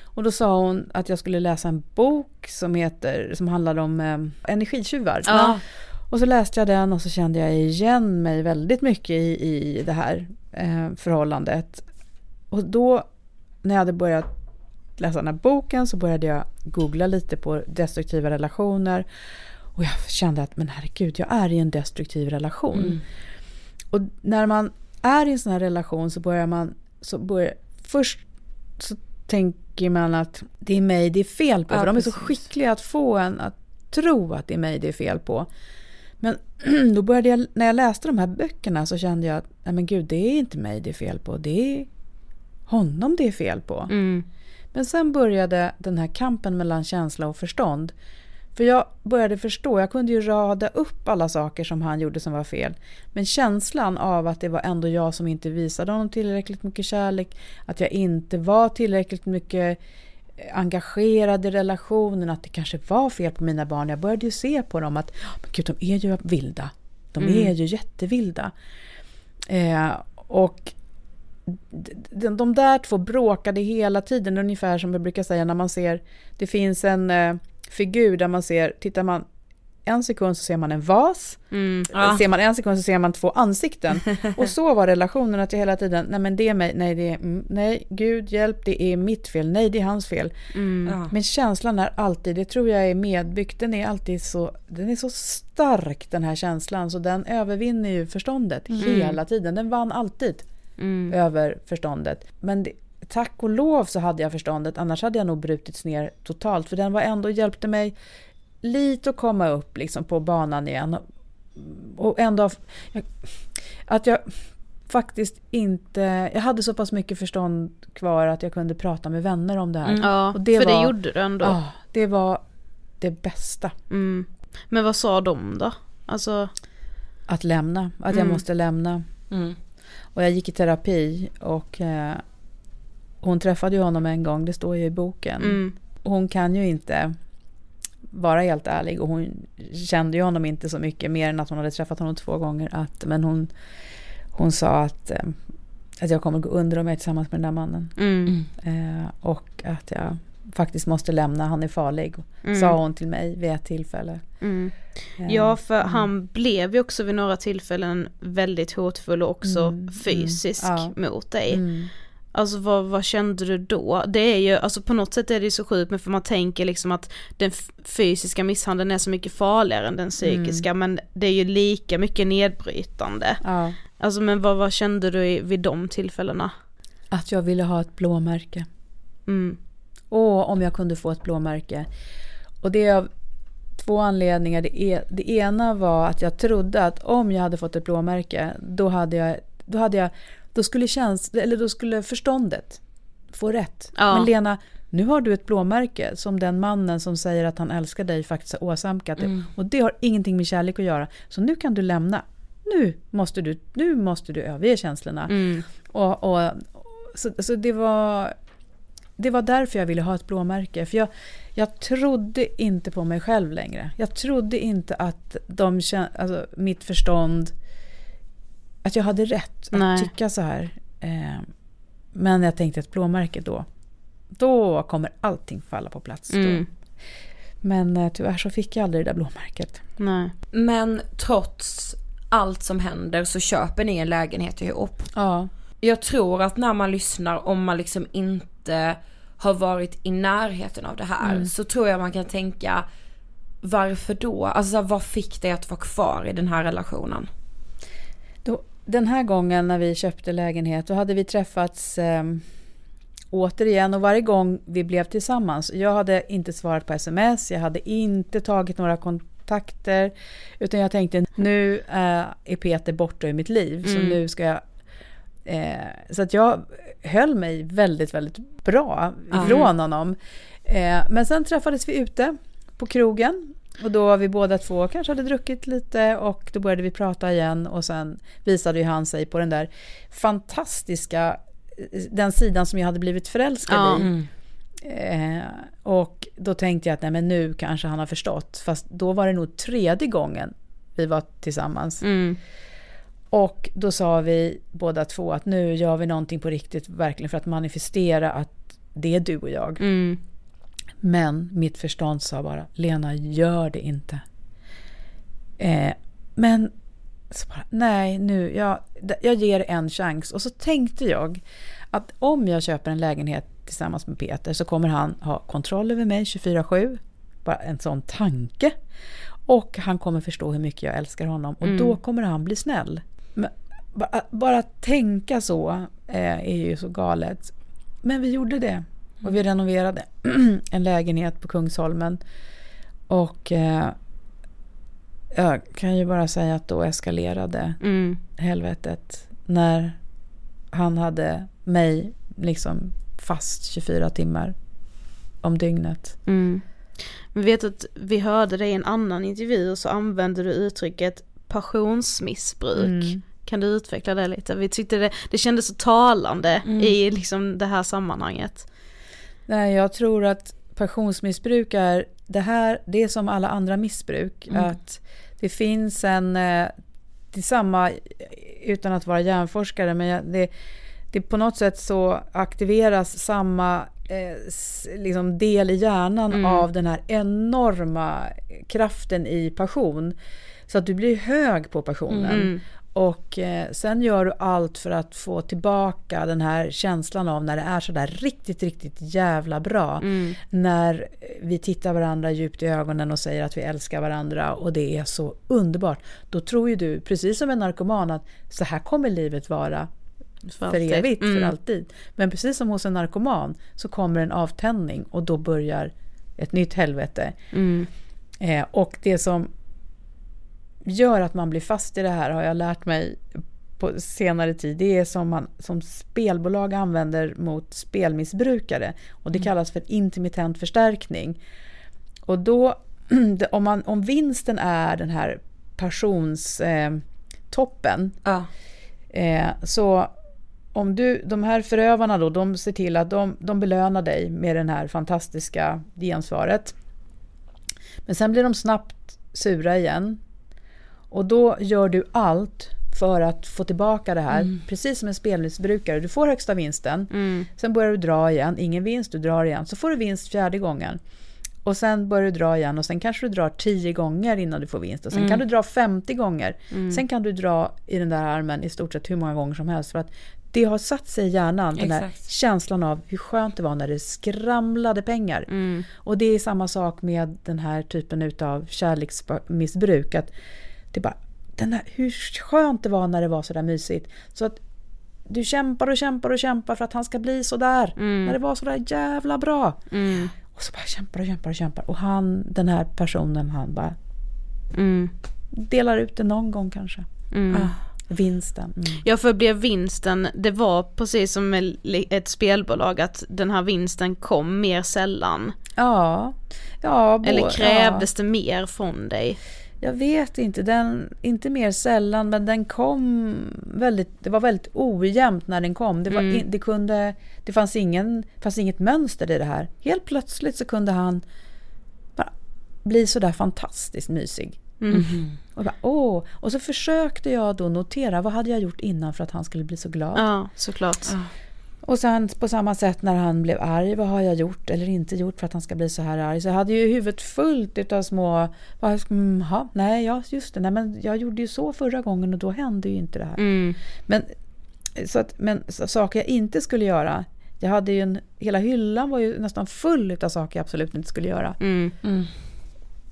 Och då sa hon att jag skulle läsa en bok som heter, som handlar om eh, energitjuvar. Ja. Och så läste jag den och så kände jag igen mig väldigt mycket i, i det här eh, förhållandet. Och då, när jag hade börjat läsa den här boken så började jag googla lite på destruktiva relationer. Och jag kände att, men herregud, jag är i en destruktiv relation. Mm. Och när man är i en sån här relation så börjar man, så börjar, först så tänker man att det är mig det är fel på. Ja, för de är så precis. skickliga att få en att tro att det är mig det är fel på. Men då började jag, när jag läste de här böckerna så kände jag att, nej men gud, det är inte mig det är fel på. Det är honom det är fel på. Mm. Men sen började den här kampen mellan känsla och förstånd. För jag började förstå, jag kunde ju rada upp alla saker som han gjorde som var fel. Men känslan av att det var ändå jag som inte visade honom tillräckligt mycket kärlek, att jag inte var tillräckligt mycket eh, engagerad i relationen, att det kanske var fel på mina barn. Jag började ju se på dem att men gud, de är ju vilda. De Mm. är ju jättevilda. Eh, och d- d- de där två bråkade hela tiden, ungefär som jag brukar säga när man ser, det finns en eh, figur där man ser, tittar man en sekund så ser man en vas, Mm. Ja. ser man en sekund så ser man två ansikten. Och så var relationen att jag hela tiden, nej men det är mig, nej det är, mm, nej gud hjälp det är mitt fel, nej det är hans fel. Mm. Ja. Men känslan är alltid, det tror jag är medbyggt, den är alltid så, den är så stark den här känslan så den övervinner ju förståndet Mm. hela tiden, den vann alltid Mm. över förståndet. Men det, tack och lov så hade jag förståndet, annars hade jag nog brutits ner totalt. För den var ändå, hjälpte mig lite att komma upp liksom på banan igen. Och, ändå, jag, att jag faktiskt inte, jag hade så pass mycket förstånd kvar att jag kunde prata med vänner om det här. Mm. Ja, och för det gjorde du ändå. Ja, det var det bästa. Mm. Men vad sa de då? Alltså... Att lämna, att jag Mm. måste lämna. Och jag gick i terapi och eh, hon träffade ju honom en gång, det står ju i boken. Mm. Hon kan ju inte vara helt ärlig och hon kände ju honom inte så mycket mer än att hon hade träffat honom två gånger. Att, men hon, hon sa att, eh, att jag kommer gå under om jag är tillsammans med den där mannen. Mm. Eh, och att jag faktiskt måste lämna, han är farlig. Mm. Sa hon till mig vid ett tillfälle. Mm. Eh, Ja, för han blev ju också vid några tillfällen väldigt hotfull och också Mm, fysisk mm, ja. mot dig. Mm. Alltså vad, vad kände du då? Det är ju, alltså på något sätt är det ju så sjukt men för man tänker liksom att den fysiska misshandeln är så mycket farligare än den psykiska men det är ju lika mycket nedbrytande. Ja. Alltså men vad, vad kände du vid de tillfällena? Att jag ville ha ett blåmärke. Mm. Åh, om jag kunde få ett blåmärke. Och det är av två anledningar. Det, är, det ena var att jag trodde att om jag hade fått ett blåmärke, då hade jag, då hade jag, då skulle käns, eller då skulle förståndet få rätt. Ja. Men Lena, nu har du ett blåmärke som den mannen som säger att han älskar dig faktiskt har åsamkat dig. Mm. Och det har ingenting med kärlek att göra. Så nu kan du lämna. Nu måste du, nu måste du överge känslorna. Mm. Och, och, så, så det var det var därför jag ville ha ett blåmärke. För jag, jag trodde inte på mig själv längre. Jag trodde inte att de alltså, mitt förstånd, att jag hade rätt att Nej. tycka så här. Eh, men jag tänkte ett blåmärke då, då kommer allting falla på plats. Mm. Då. Men eh, tyvärr så fick jag aldrig det där blåmärket. Nej. Men trots allt som händer så köper ni en lägenhet ihop. Ja. Jag tror att när man lyssnar, om man liksom inte har varit i närheten av det här, Mm. så tror jag man kan tänka varför då? Alltså så vad fick dig att vara kvar i den här relationen? Då, den här gången när vi köpte lägenhet, då hade vi träffats eh, återigen och varje gång vi blev tillsammans. Jag hade inte svarat på sms, jag hade inte tagit några kontakter, utan jag tänkte nu eh, är Peter borta ur mitt liv, så Mm. nu ska jag Eh, så att jag höll mig väldigt, väldigt bra ifrån honom. Eh, men sen träffades vi ute på krogen. Och då var vi båda två kanske hade druckit lite och då började vi prata igen och sen visade ju han sig på den där fantastiska, den sidan som jag hade blivit förälskad Ja. i. Mm. Eh, och då tänkte jag att nej men nu kanske han har förstått. Fast då var det nog tredje gången vi var tillsammans. Mm. Och då sa vi båda två att nu gör vi någonting på riktigt, verkligen för att manifestera att det är du och jag. Mm. Men mitt förstånd sa bara, Lena gör det inte. Eh, men så bara, nej nu, jag, jag ger en chans. Och så tänkte jag att om jag köper en lägenhet tillsammans med Peter så kommer han ha kontroll över mig 24-7. Bara en sån tanke. Och han kommer förstå hur mycket jag älskar honom och Mm. då kommer han bli snäll. Men bara, bara tänka så eh, är ju så galet. Men vi gjorde det. Och vi renoverade en lägenhet på Kungsholmen. Och eh, jag kan ju bara säga att då eskalerade Mm. helvetet. När han hade mig liksom fast 24 timmar om dygnet. Mm. Men vet att vi hörde det i en annan intervju och så använde du uttrycket passionsmissbruk. Mm. Kan du utveckla det lite? Vi tyckte det, det kändes så talande Mm. i liksom det här sammanhanget. Nej, jag tror att passionsmissbruk är det här, det är som alla andra missbruk. Mm. Att det finns en, eh, det är samma, utan att vara hjärnforskare, men det, det på något sätt så aktiveras samma eh, liksom del i hjärnan Mm. av den här enorma kraften i passion. Så att du blir hög på passionen. Mm. Och eh, sen gör du allt för att få tillbaka den här känslan av när det är sådär riktigt, riktigt jävla bra. Mm. När vi tittar varandra djupt i ögonen och säger att vi älskar varandra och det är så underbart. Då tror ju du, precis som en narkoman, att så här kommer livet vara För för, evigt, Mm. för alltid. Men precis som hos en narkoman så kommer en avtändning och då börjar ett nytt helvete. Mm. Eh, och det som gör att man blir fast i det här har jag lärt mig på senare tid. Det är som, man, som spelbolag använder mot spelmissbrukare. Och det kallas för intermittent förstärkning. Och då, om, man, om vinsten är den här passionstoppen, eh, toppen, eh, så om du, de här förövarna då, de ser till att de, de belönar dig med det här fantastiska gensvaret. Men sen blir de snabbt sura igen. Och då gör du allt för att få tillbaka det här. Mm. Precis som en spelmissbrukare. Du får högsta vinsten. Mm. Sen börjar du dra igen. Ingen vinst, du drar igen. Så får du vinst fjärde gången. Och sen börjar du dra igen och sen kanske du drar 10 gånger innan du får vinst. Och sen Mm. kan du dra 50 gånger. Mm. Sen kan du dra i den där armen i stort sett hur många gånger som helst. För att det har satt sig i hjärnan, den Exakt. känslan av hur skönt det var när det skramlade pengar. Mm. Och det är samma sak med den här typen av kärleksmissbruk. Att det bara, den här, hur skönt det var när det var sådär mysigt. Så att du kämpar och kämpar och kämpar för att han ska bli sådär. Mm. När det var sådär jävla bra. Mm. Och så bara kämpar och kämpar och kämpar. Och han, den här personen, han bara Mm. delar ut det någon gång kanske. Mm. Ah, vinsten. Mm. Ja för blev vinsten, det var precis som ett spelbolag att den här vinsten kom mer sällan. Ja. ja Eller krävdes ja. det mer från dig? Jag vet inte, den, inte mer sällan men den kom väldigt, det var väldigt ojämnt när den kom. Det, var Mm. det, kunde, det fanns, ingen, fanns inget mönster i det här. Helt plötsligt så kunde han bara bli sådär fantastiskt mysig. Mm. Och, bara, åh. och så försökte jag då notera vad hade jag gjort innan för att han skulle bli så glad. Ja, såklart. Och sen på samma sätt när han blev arg, vad har jag gjort eller inte gjort för att han ska bli så här arg? Så jag hade ju huvudet fullt utav små, vad, mm, ha, nej, ja, just det, nej, men jag gjorde ju så förra gången och då hände ju inte det här. Mm. Men, så att, men så, saker jag inte skulle göra, jag hade ju en, hela hyllan var ju nästan full utav saker jag absolut inte skulle göra. Mm.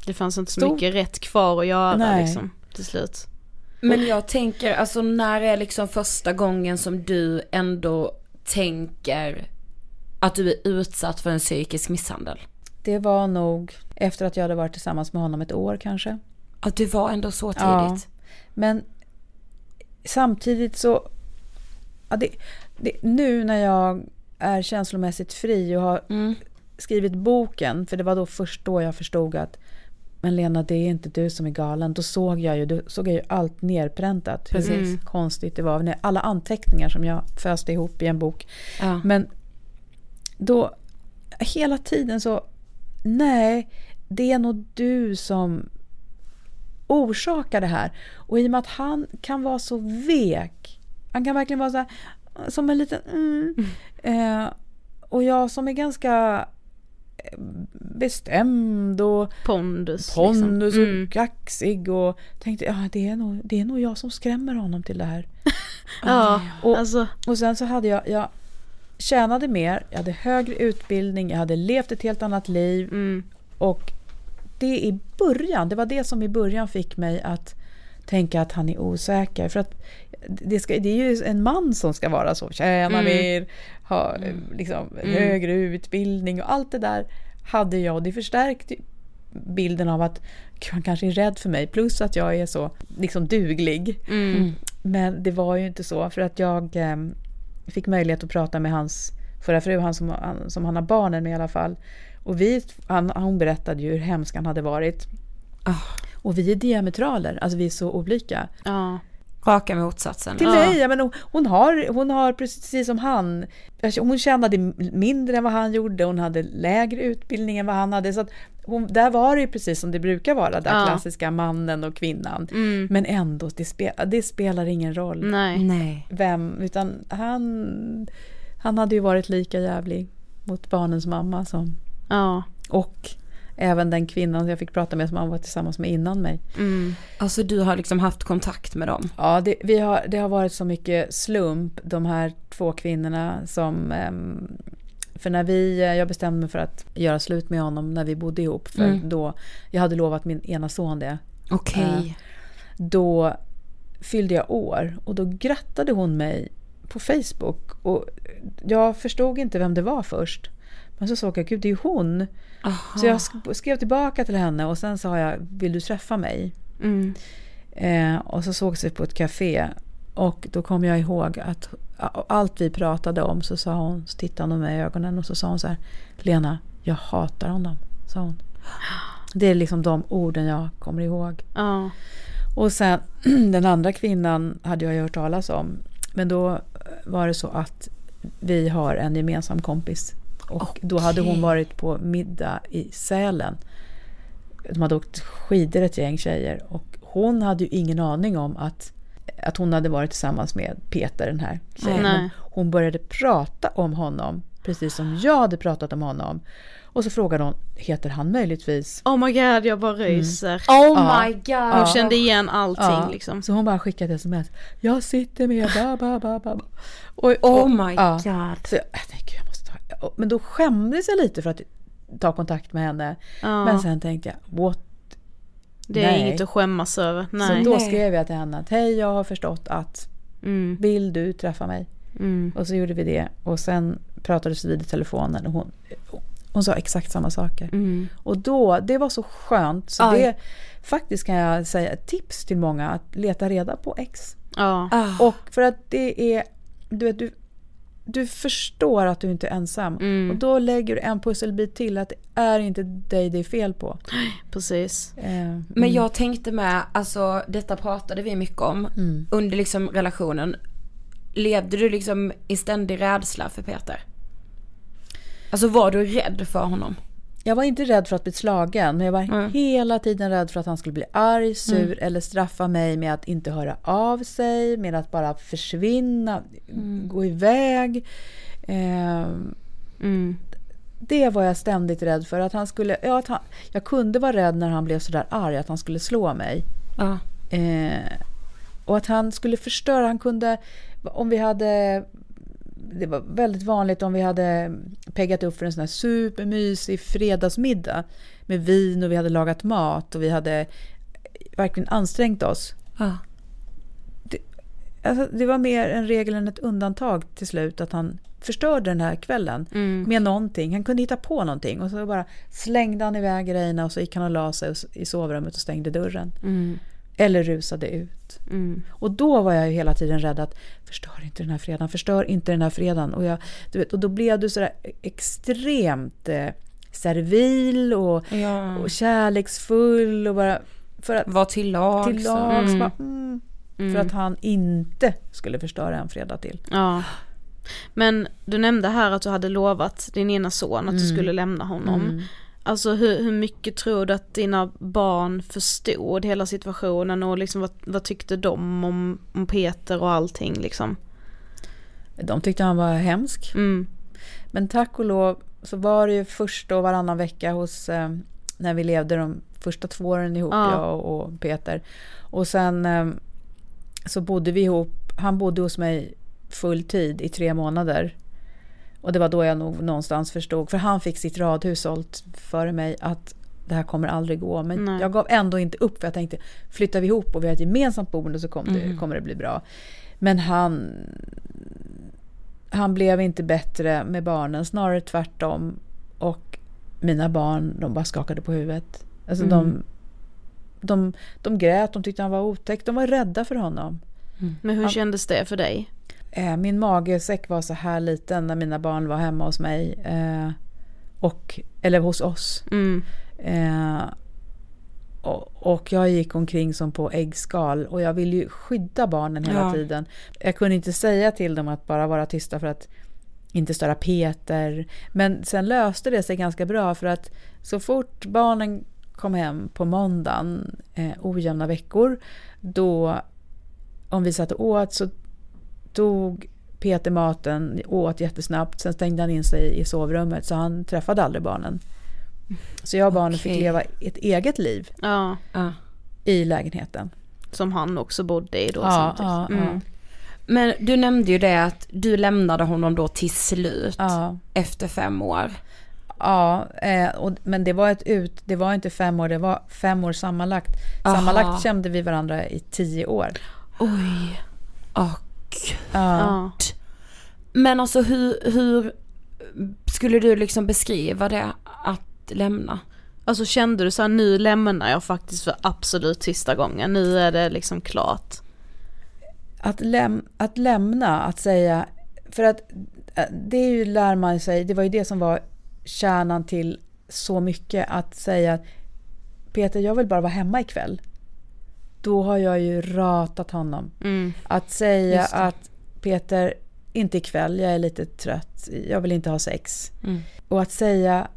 Det fanns inte så Stor- mycket rätt kvar att göra Nej. liksom till slut. Men jag tänker, alltså när är liksom första gången som du ändå tänker att du är utsatt för en psykisk misshandel? Det var nog efter att jag hade varit tillsammans med honom ett år kanske. Att du var ändå så tidigt? Ja, men samtidigt så... Ja, det, det, nu när jag är känslomässigt fri och har skrivit boken, för det var då först då jag förstod att men Lena, det är inte du som är galen. Då såg jag ju, då såg jag ju allt nerpräntat. Hur Precis. Mm. konstigt det var. Alla anteckningar som jag föste ihop i en bok. Ja. Men då, hela tiden så, nej, det är nog du som orsakar det här. Och i och med att han kan vara så vek, han kan verkligen vara så här, som en liten mm. Eh, och jag som är ganska bestämd och pondus, pondus liksom. och Mm. kaxig och tänkte ja det är, nog, det är nog jag som skrämmer honom till det här. Ja, och, alltså. och sen så hade jag, jag tjänade mer, jag hade högre utbildning, jag hade levt ett helt annat liv Mm. och det i början, det var det som i början fick mig att tänka att han är osäker. För att det, ska, det är ju en man som ska vara så, tjäna Mm. mer, ha liksom, Mm. högre utbildning och allt det där hade jag och det förstärkte bilden av att han kanske är rädd för mig plus att jag är så liksom duglig. Mm. Men det var ju inte så för att jag eh, fick möjlighet att prata med hans förra fru, han som, han, som han har barnen med i alla fall. Och vi, han, hon berättade ju hur hemsk han hade varit. Och vi är diametraler, alltså vi är så olika. Ja. Raka motsatsen. Till mig, ja, men hon, hon, har, hon har precis som han, hon tjänade mindre än vad han gjorde, hon hade lägre utbildning än vad han hade. Så att hon, där var det ju precis som det brukar vara, den Ja. klassiska mannen och kvinnan. Mm. Men ändå, det, spe, det spelar ingen roll. Nej. Nej. Vem, utan han, han hade ju varit lika jävlig mot barnens mamma som... Ja. Och även den kvinnan jag fick prata med som han var tillsammans med innan mig. Mm. Alltså du har liksom haft kontakt med dem? Ja, det, vi har, det har varit så mycket slump, de här två kvinnorna som... ehm, för när vi, jag bestämde mig för att göra slut med honom när vi bodde ihop. För Mm. då, jag hade lovat min ena son det. Okej. Eh, Då fyllde jag år och då grattade hon mig på Facebook. Och jag förstod inte vem det var först. Men så såg jag, gud det är ju hon. Aha. Så jag sk- skrev tillbaka till henne och sen sa jag, vill du träffa mig? Mm. Eh, och så sågs vi på ett café. Och då kom jag ihåg att allt vi pratade om så sa hon, så tittade hon mig i ögonen och så sa hon så här, Lena, jag hatar honom, sa hon. Det är liksom de orden jag kommer ihåg. Ja. Och sen den andra kvinnan hade jag ju hört talas om. Men då var det så att vi har en gemensam kompis. Och då hade hon varit på middag i Sälen. De hade åkt skidor ett gäng tjejer. Och hon hade ju ingen aning om att, att hon hade varit tillsammans med Peter, den här tjejen. Nej. Men Hon började prata om honom, precis som jag hade pratat om honom. Och så frågade hon, heter han möjligtvis Oh my god, jag bara ryser. Oh Ja. my god. Hon kände igen allting Ja, liksom. Så hon bara skickade sms. Jag sitter med ba, ba, ba, ba. ba." Och, Oh och- my ja. god. Så jag, jag tänkte, Men då skämdes jag lite för att ta kontakt med henne. Ja. Men sen tänkte jag, what? Det är Nej. inget att skämmas över. Så Nej. då Nej. skrev jag till henne att hej, jag har förstått att Mm. vill du träffa mig? Mm. Och så gjorde vi det. Och sen pratades vi vid i telefonen och hon, hon sa exakt samma saker. Mm. Och då, det var så skönt. Så Aj. det faktiskt kan jag säga ett tips till många att leta reda på ex. Ja. Ah. Och för att det är, du vet, du, du förstår att du inte är ensam. Mm. Och då lägger du en pusselbit till att det är inte dig det är fel på. Precis. Eh, Men mm. jag tänkte med, alltså detta pratade vi mycket om Mm. under liksom relationen. Levde du liksom i ständig rädsla för Peter? Alltså var du rädd för honom? Jag var inte rädd för att bli slagen, men jag var Mm. hela tiden rädd för att han skulle bli arg, sur eller straffa mig med att inte höra av sig, med att bara försvinna, gå iväg. Eh, Mm. det var jag ständigt rädd för. Att han skulle, ja, att han, jag kunde vara rädd när han blev sådär arg, att han skulle slå mig. Eh, och att han skulle förstöra, han kunde, om vi hade, det var väldigt vanligt om vi hade peggat upp för en sån här supermysig fredagsmiddag med vin och vi hade lagat mat och vi hade verkligen ansträngt oss. Ja. Alltså, det var mer en regel än ett undantag till slut att han förstörde den här kvällen Mm. med någonting. Han kunde hitta på någonting och så bara slängde han iväg grejerna och så gick han och la sig i sovrummet och stängde dörren. Mm. Eller rusade ut. Mm. Och då var jag ju hela tiden rädd att förstör inte den här fredagen, förstör inte den här fredagen. Och, jag, du vet, och då blev du sådär extremt eh, servil och, Ja. och kärleksfull och bara för att Var till lag. till lags. Mm. Bara, mm, Mm. För att han inte skulle förstöra en fredag till. Ja. Men du nämnde här att du hade lovat din ena son att du Mm. skulle lämna honom. Alltså hur, hur mycket tror du att dina barn förstod hela situationen och liksom vad, vad tyckte de om, om Peter och allting liksom? De tyckte han var hemsk. Mm. Men tack och lov så var det ju första och varannan vecka hos, eh, när vi levde de första två åren ihop, Ja. jag och, och Peter. Och sen eh, så bodde vi ihop, han bodde hos mig full tid i tre månader. Och det var då jag nog någonstans förstod, för han fick sitt radhus sålt före mig, att det här kommer aldrig gå. Men Nej. jag gav ändå inte upp, för jag tänkte flyttar vi ihop och vi har ett gemensamt boende så kommer, det, Mhm. kommer det bli bra. Men han, han blev inte bättre med barnen, snarare tvärtom. Och mina barn, de bara skakade på huvudet. Alltså Mm. de, de, de grät, de tyckte han var otäck, de var rädda för honom. Men hur Han- kändes det för dig? Eh, Min magesäck var så här liten när mina barn var hemma hos mig. Eh, och, eller hos oss. Mm. Eh, och, och jag gick omkring som på äggskal. Och jag ville ju skydda barnen hela Ja. tiden. Jag kunde inte säga till dem att bara vara tysta för att inte störa Peter. Men sen löste det sig ganska bra för att så fort barnen kom hem på måndagen, eh, ojämna veckor, då om vi satt och åt så tog Peter maten, åt jättesnabbt, sen stängde han in sig i sovrummet så han träffade aldrig barnen. Så jag och barnen fick Okej. leva ett eget liv Ja. i lägenheten. Som han också bodde i då Ja, samtidigt. ja, ja. Mm. Men du nämnde ju det att du lämnade honom då till slut Ja. efter fem år. Ja, eh, och, men det var ett ut, det var inte fem år, det var fem år sammanlagt. Aha. Sammanlagt kände vi varandra i tio år. Oj. Åh Ja. Men alltså hur, hur skulle du liksom beskriva det att lämna? Alltså kände du så här, nu lämnar jag faktiskt för absolut sista gången, nu är det liksom klart. Att, läm, att lämna, att säga, för att eh, det är ju, lär man sig, det var ju det som var kärnan till så mycket, att säga Peter, jag vill bara vara hemma ikväll. Då har jag ju ratat honom. Mm. Att säga att Peter, inte ikväll, jag är lite trött, jag vill inte ha sex. Mm. Och att säga,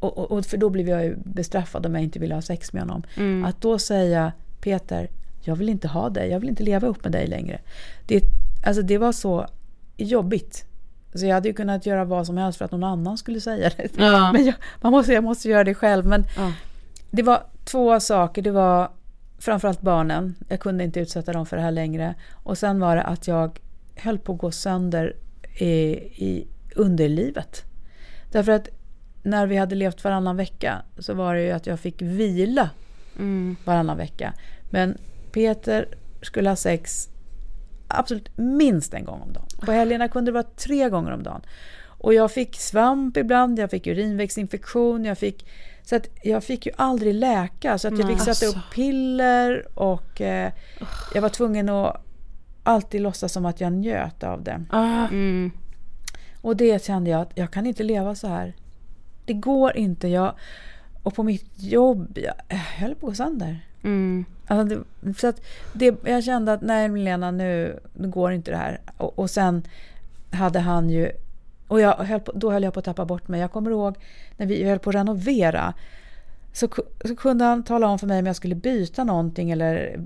och, och, och för då blev jag ju bestraffad om jag inte ville ha sex med honom. Mm. Att då säga Peter, jag vill inte ha dig, jag vill inte leva upp med dig längre. Det, alltså det var så jobbigt. Så jag hade ju kunnat göra vad som helst för att någon annan skulle säga det. Ja. Men jag, man måste, jag måste göra det själv. Men Ja. det var två saker. Det var framförallt barnen. Jag kunde inte utsätta dem för det här längre. Och sen var det att jag höll på att gå sönder i, i underlivet. Därför att när vi hade levt varannan vecka så var det ju att jag fick vila Mm. varannan vecka. Men Peter skulle ha sex absolut minst en gång om dagen. På helgerna kunde det vara tre gånger om dagen. Och jag fick svamp ibland, jag fick urinvägsinfektion, jag fick... Så att jag fick ju aldrig läka. Så att jag fick sätta Alltså. upp piller och eh, jag var tvungen att alltid låtsas som att jag njöt av det. Mm. Och det kände jag att jag kan inte leva så här. Det går inte. Jag, och på mitt jobb, jag, jag höll på att gå sönder. Mm. Alltså det, så att det, jag kände att nej Milena nu, nu går inte det här. Och, och sen hade han ju, och jag höll på, då höll jag på att tappa bort mig. Jag kommer ihåg när vi höll på att renovera. Så, så kunde han tala om för mig om jag skulle byta någonting eller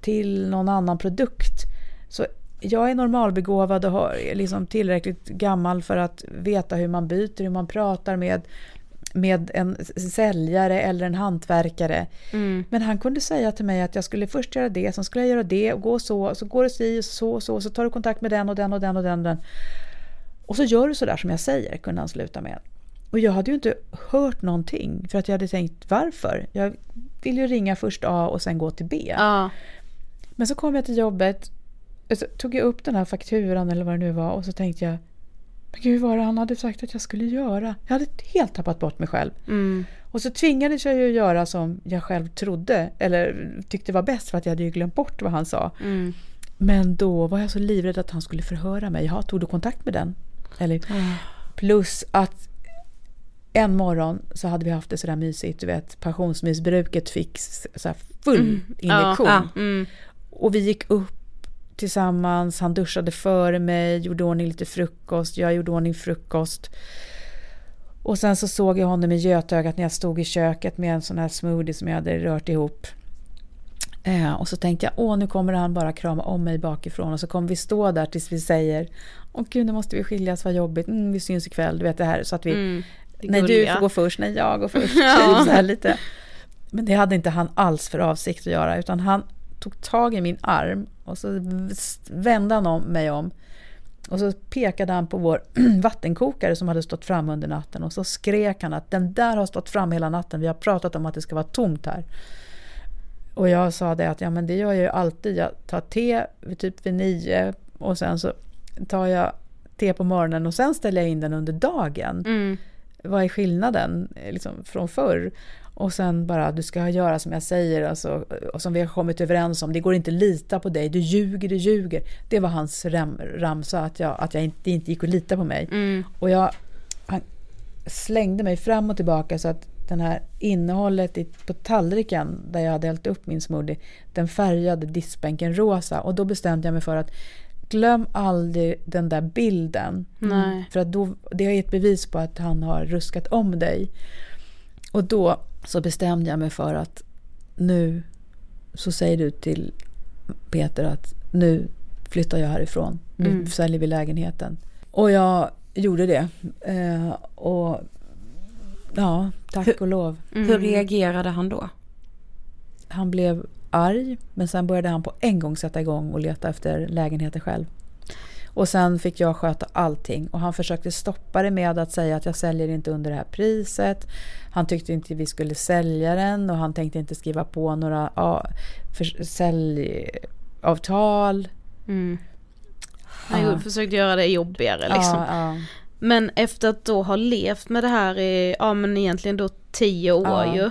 till någon annan produkt. Så jag är normalbegåvad och har, liksom tillräckligt gammal för att veta hur man byter, hur man pratar med, med en säljare eller en hantverkare. Mm. Men han kunde säga till mig att jag skulle först göra det, sen skulle jag göra det och gå så, så går det si och så så, så tar du kontakt med den och den och den och den. Och, den. Och så gör du så där som jag säger, kunde han sluta med. Och jag hade ju inte hört någonting för att jag hade tänkt varför? Jag vill ju ringa först A och sen gå till B. Ja. Men så kom jag till jobbet, så tog jag upp den här fakturan eller vad det nu var och så tänkte jag men gud vad var det han hade sagt att jag skulle göra? Jag hade helt tappat bort mig själv. Mm. Och så tvingades jag ju göra som jag själv trodde eller tyckte var bäst för att jag hade ju glömt bort vad han sa. Mm. Men då var jag så livrädd att han skulle förhöra mig. Ja, tog du kontakt med den? Eller, Plus att en morgon så hade vi haft det sådär mysigt. Du vet, passionsmissbruket fick så full Mm. injektion. Ja, ja, mm. Och vi gick upp tillsammans. Han duschade före mig, gjorde ordning lite frukost. Jag gjorde ordning frukost. Och sen så såg jag honom i götögat när jag stod i köket med en sån här smoothie som jag hade rört ihop. Eh, och så tänkte jag, åh nu kommer han bara krama om mig bakifrån och så kommer vi stå där tills vi säger, åh gud nu måste vi skiljas, vad jobbigt, mm, vi syns ikväll, du vet det här. Så att vi, Mm, nej du får gå först, nej jag går först. Ja. så lite. Men det hade inte han alls för avsikt att göra, utan han tog tag i min arm och så vände han om mig om. Och så pekade han på vår vattenkokare som hade stått fram under natten och så skrek han att den där har stått fram hela natten, vi har pratat om att det ska vara tomt här. Och jag sa det att ja men det gör jag ju alltid, jag tar te typ vid nio och sen så tar jag te på morgonen och sen ställer jag in den under dagen. Mm. Vad är skillnaden liksom, från förr? Och sen bara, du ska göra som jag säger, alltså, och som vi har kommit överens om. Det går inte att lita på dig, du ljuger, du ljuger. Det var hans ram, ramsa, att, jag, att jag inte, inte gick att lita på mig. Mm. Och jag han slängde mig fram och tillbaka så att den här innehållet i, på tallriken där jag hade hällt upp min smoothie, den färgade diskbänken rosa. Och då bestämde jag mig för att glöm aldrig den där bilden. Nej. För att då, det är ett bevis på att han har ruskat om dig. Och då så bestämde jag mig för att nu så säger du till Peter att nu flyttar jag härifrån. Nu Mm. säljer vi lägenheten. Och jag gjorde det. Eh, och ja, tack och lov. Hur reagerade han då? Han blev arg, men sen började han på en gång sätta igång och leta efter lägenheter själv. Och sen fick jag sköta allting och han försökte stoppa det med att säga att jag säljer inte under det här priset. Han tyckte inte vi skulle sälja den och han tänkte inte skriva på några ja, för, säljavtal. Mm. Han ja. försökte göra det jobbigare liksom. Ja, ja. Men efter att då ha levt med det här i, ja men egentligen då tio år Ja. ju.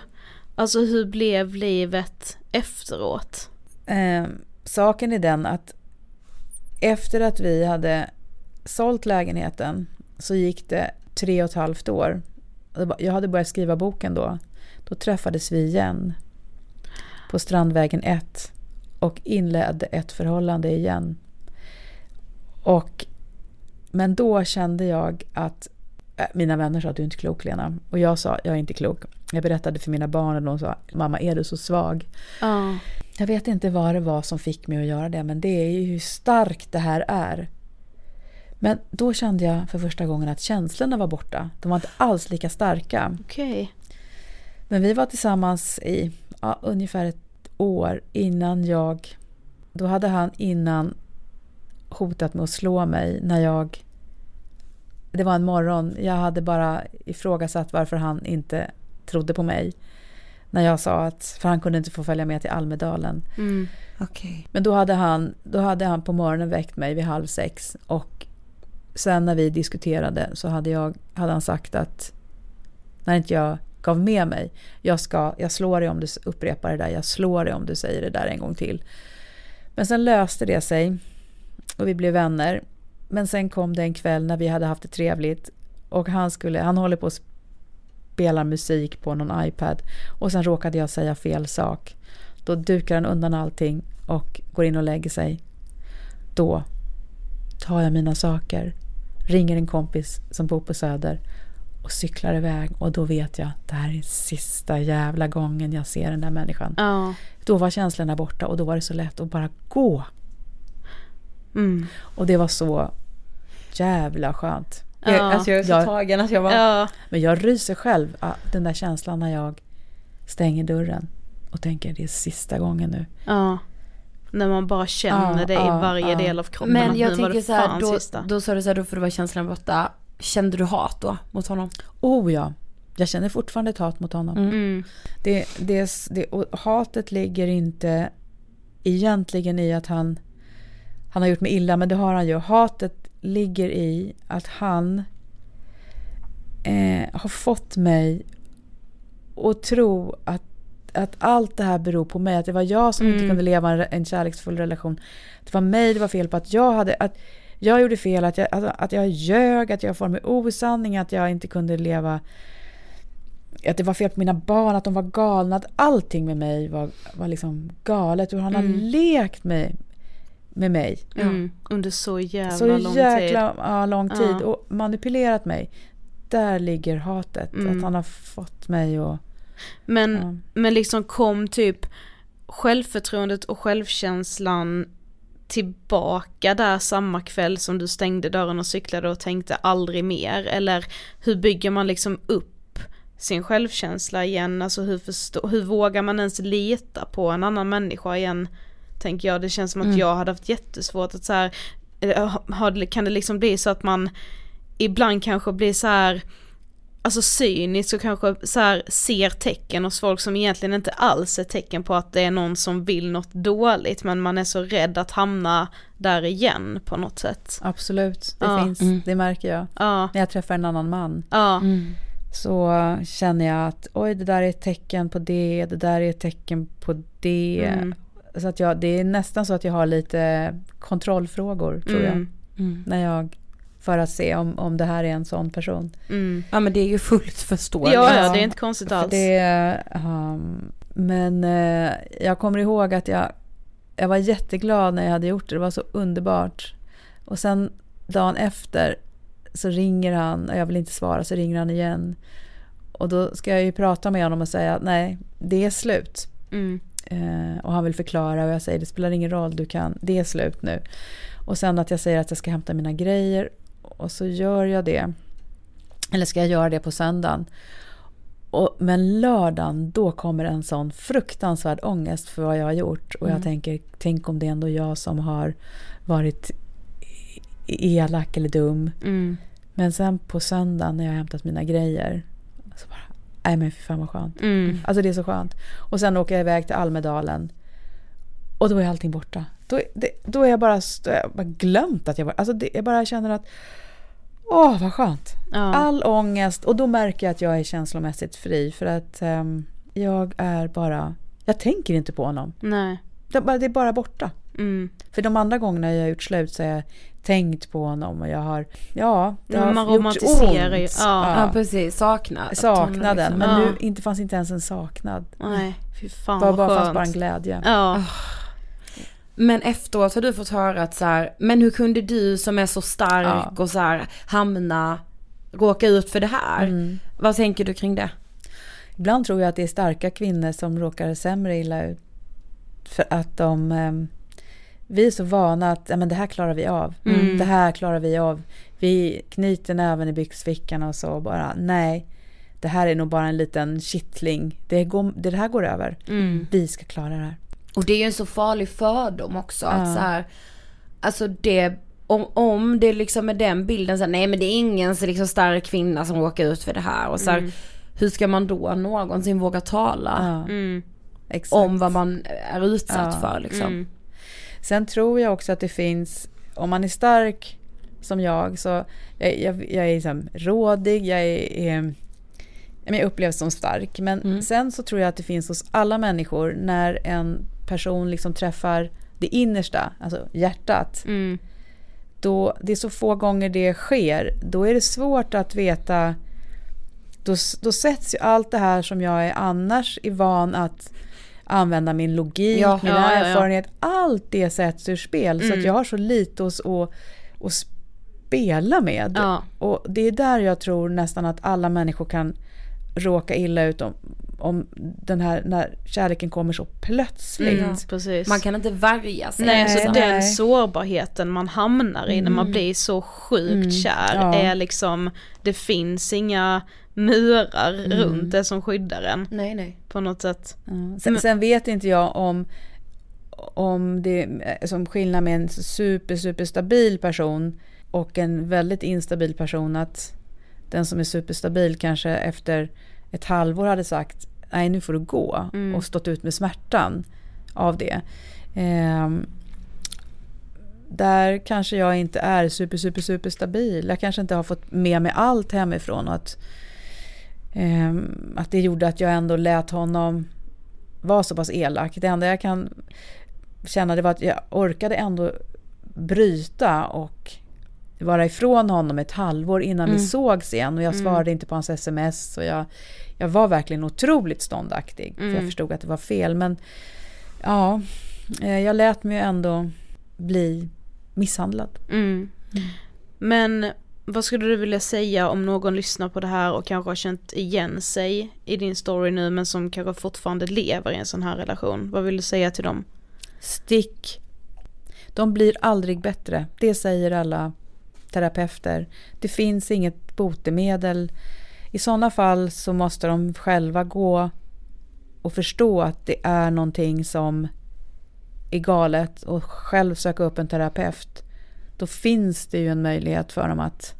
Alltså hur blev livet efteråt? Eh, saken är den att efter att vi hade sålt lägenheten så gick det tre och ett halvt år. Jag hade börjat skriva boken då. Då träffades vi igen på Strandvägen 1 och inledde ett förhållande igen. Och, men då kände jag att äh, mina vänner sa att du är inte klok Lena. Och jag sa jag är inte klok. Jag berättade för mina barn och de sa mamma är du så svag? Ja. Jag vet inte vad det var som fick mig att göra det, men det är ju hur starkt det här är. Men då kände jag för första gången att känslorna var borta. De var inte alls lika starka. Okej. Men vi var tillsammans i ja, ungefär ett år innan jag... Då hade han innan hotat med att slå mig när jag... Det var en morgon. Jag hade bara ifrågasatt varför han inte trodde på mig. När jag sa att... För han kunde inte få följa med till Almedalen. Mm. Okej. Men då hade, han, då hade han på morgonen väckt mig vid halv sex. Och sen när vi diskuterade så hade, jag, hade han sagt att när inte jag gav med mig. Jag, ska, jag slår dig om du upprepar det där. Jag slår dig om du säger det där en gång till. Men sen löste det sig. Och vi blev vänner. Men sen kom det en kväll när vi hade haft det trevligt. Och han, skulle, han håller på att spela musik på någon iPad. Och sen råkade jag säga fel sak. Då dukar han undan allting och går in och lägger sig. Då tar jag mina saker, ringer en kompis som bor på Söder och cyklar iväg och då vet jag att det här är sista jävla gången jag ser den där människan. Ja. Då var känslorna borta och då var det så lätt att bara gå. Mm. Och det var så jävla skönt. Ja. Alltså jag är så tagen att jag bara... Ja. Men jag ryser själv, den där känslan när jag stänger dörren och tänker det är sista gången nu. Ja. När man bara känner Ja, det i ja, varje ja. del av kroppen. Men jag tänker det så här, då, sista. då sa du så här, då får det vara känslan borta. Kände du hat då mot honom? Oh ja, jag känner fortfarande ett hat mot honom. Mm. Det, det, det, och hatet ligger inte egentligen i att han, han har gjort mig illa, men det har han ju. Hatet ligger i att han eh, har fått mig att tro att, att allt det här beror på mig. Att det var jag som inte Mm. kunde leva en, en kärleksfull relation. Det var mig det var fel på. Att jag hade... Att, jag gjorde fel, att jag, att, att jag ljög, att jag for med osanning, att jag inte kunde leva... Att det var fel på mina barn, att de var galna, att allting med mig var, var liksom galet. Hur han har Mm. lekt med, med mig. Mm. Under så jävla Så lång jäkla tid. Ja, lång Ja. tid och manipulerat mig. där ligger hatet. Mm. Att han har fått mig att... Men, men liksom kom typ självförtroendet och självkänslan tillbaka där samma kväll som du stängde dörren och cyklade och tänkte aldrig mer? Eller hur bygger man liksom upp sin självkänsla igen? Alltså hur, förstå, hur vågar man ens lita på en annan människa igen? Tänker jag, det känns som att Mm. jag hade haft jättesvårt att så här, eh, kan det liksom bli så att man ibland kanske blir så här alltså cynisk och kanske så här ser tecken hos folk som egentligen inte alls är tecken på att det är någon som vill något dåligt men man är så rädd att hamna där igen på något sätt. Absolut, det Ja. finns, Mm. det märker jag. Ja. När jag träffar en annan man. Ja. Så uh, känner jag att oj det där är ett tecken på det, det där är ett tecken på det. Mm. Så att jag, det är nästan så att jag har lite kontrollfrågor tror Mm. jag. Mm. När jag, för att se om, om det här är en sån person. Mm. Ja men det är ju fullt förståeligt. Ja, ja, det är inte konstigt alls. Det, um, men eh, jag kommer ihåg att jag, jag var jätteglad när jag hade gjort det. Det var så underbart. Och sen dagen efter så ringer han och jag vill inte svara så ringer han igen. Och då ska jag ju prata med honom och säga att nej, det är slut. Mm. Eh, och han vill förklara och jag säger det spelar ingen roll, du kan, det är slut nu. Och sen att jag säger att jag ska hämta mina grejer och så gör jag det. Eller ska jag göra det på söndagen. Och, men lördagen, då kommer en sån fruktansvärd ångest för vad jag har gjort. Och Mm. jag tänker, tänk om det är ändå jag som har varit elak eller dum. Mm. Men sen på söndagen när jag har hämtat mina grejer. Nej men fy fan vad skönt. Mm. Alltså det är så skönt. Och sen åker jag iväg till Almedalen. Och då är allting borta. Då, det, då är jag bara, jag bara glömt att jag var, alltså det, jag bara känner att Åh, vad skönt. Ja. All ångest. Och då märker jag att jag är känslomässigt fri. För att ehm, jag är bara... Jag tänker inte på honom. Nej. Det, är bara- det är bara borta. Mm. För de andra gångerna jag har gjort slut så har jag tänkt på honom och jag har... Ja, det Ja, har man gjort romantiserar ju. ont. Ja. Ja precis, saknad. Saknaden. Liksom. Men Ja. nu inte fanns inte ens en saknad. Nej, fy fan Bara, bara fanns bara en glädje. Ja. Men efteråt har du fått höra att så här, men hur kunde du som är så stark och så här hamna, råka ut för det här? Mm. Vad tänker du kring det? Ibland tror jag att det är starka kvinnor som råkar sämre illa ut. För att de... vi är så vana att ja, men det här klarar vi av. Mm. Det här klarar vi av. Vi knyter näven i byxfickan och så bara nej. Det här är nog bara en liten kittling. Det, går, det här går över. Mm. Vi ska klara det här. Och det är ju en så farlig fördom också. Ja. Att så här, alltså det, om, om det liksom är den bilden, så här, nej men det är ingen så liksom stark kvinna som råkar ut för det här. Och så här, Mm. hur ska man då någonsin våga tala Ja, Mm. om vad man är utsatt Ja. för liksom? Sen tror jag också att det finns, om man är stark som jag, så jag, jag, jag är liksom rådig, jag är, är jag upplevs som stark. Men Mm. sen så tror jag att det finns hos alla människor när en person liksom träffar det innersta, alltså hjärtat. Mm. Då, det är så få gånger det sker, då är det svårt att veta då, då sätts ju allt det här som jag är annars är van att använda min logik, Ja. mina Ja, ja, ja. erfarenhet, allt det sätts ur spel. Så Mm. att jag har så lite att, att, att spela med. Ja. Och det är där jag tror nästan att alla människor kan råka illa ut om, om den här, när kärleken kommer så plötsligt. Mm. Man kan inte värja sig. Nej, Nej, så nej. den sårbarheten man hamnar i när man blir så sjukt Mm, kär ja. är liksom, det finns inga murar Mm. runt det som skyddar en Nej nej. på något sätt. Ja. Sen, sen vet inte jag om, om det är som skillnad med en super, super stabil person och en väldigt instabil person att den som är superstabil kanske efter ett halvår hade sagt nej nu får du gå Mm. och stått ut med smärtan av det. Ehm, där kanske jag inte är super, super, super stabil. Jag kanske inte har fått med mig allt hemifrån och att, att det gjorde att jag ändå lät honom vara så pass elak. Det enda jag kan känna det var att jag orkade ändå bryta och vara ifrån honom ett halvår innan vi Mm. sågs igen och jag Mm. svarade inte på hans sms och jag, jag var verkligen otroligt ståndaktig för jag Mm. förstod att det var fel men ja, eh, jag lät mig ändå bli misshandlad. Mm. Men vad skulle du vilja säga om någon lyssnar på det här och kanske har känt igen sig i din story nu men som kanske fortfarande lever i en sån här relation? Vad vill du säga till dem? Stick. De blir aldrig bättre. Det säger alla terapeuter. Det finns inget botemedel. I sådana fall så måste de själva gå och förstå att det är någonting som är galet och själv söka upp en terapeut. Då finns det ju en möjlighet för dem att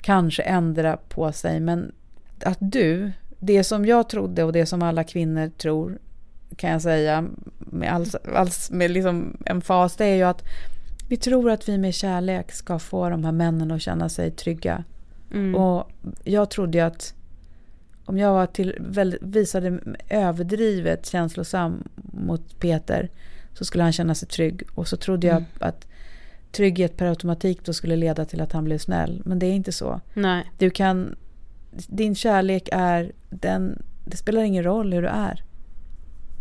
kanske ändra på sig. Men att du, det som jag trodde och det som alla kvinnor tror kan jag säga med, all, all, med liksom en fas, det är ju att vi tror att vi med kärlek ska få de här männen att känna sig trygga. Mm. Och jag trodde ju att om jag var till, väl, visade överdrivet känslosam mot Peter så skulle han känna sig trygg. Och så trodde jag Mm. att trygghet per automatik då skulle leda till att han blev snäll. Men det är inte så. Nej. Du kan, din kärlek är, den, det spelar ingen roll hur du är.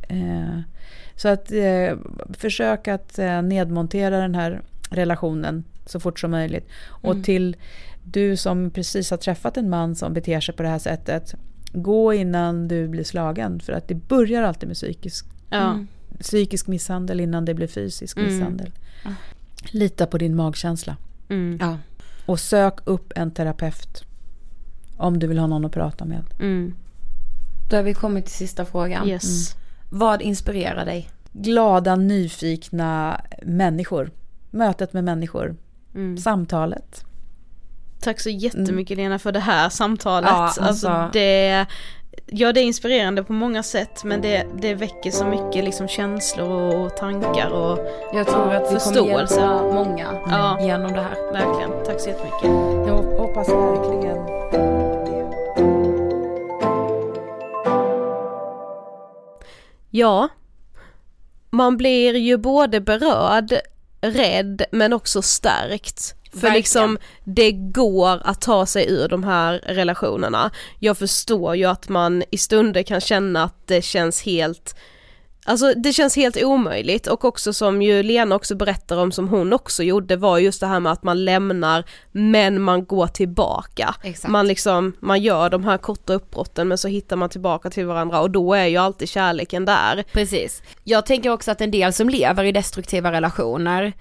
Eh, så att eh, försök att eh, nedmontera den här relationen så fort som möjligt. Och Mm. till du som precis har träffat en man som beter sig på det här sättet. Gå innan du blir slagen. För att det börjar alltid med psykisk, Ja. Mm. psykisk misshandel innan det blir fysisk Mm. misshandel. Ja. Lita på din magkänsla. Mm. Ja. Och sök upp en terapeut. Om du vill ha någon att prata med. Mm. Då har vi kommit till sista frågan. Yes. Mm. Vad inspirerar dig? Glada, nyfikna människor. Mötet med människor. Mm. Samtalet. Tack så jättemycket Lena för det här samtalet. Ja, alltså, alltså- det, ja, det är inspirerande på många sätt men det, det väcker så mycket liksom känslor och tankar och Jag tror att vi kommer förståelse. hjälpa många Ja. genom det här. Verkligen, tack så jättemycket. Jag hoppas verkligen Ja, man blir ju både berörd, rädd men också stärkt. För Verkligen. liksom det går att ta sig ur de här relationerna. Jag förstår ju att man i stunder kan känna att det känns helt Alltså det känns helt omöjligt och också som ju Lena också berättar om som hon också gjorde var just det här med att man lämnar men man går tillbaka. Exakt. Man liksom, man gör de här korta uppbrotten men så hittar man tillbaka till varandra och då är ju alltid kärleken där. Precis. Jag tänker också att en del som lever i destruktiva relationer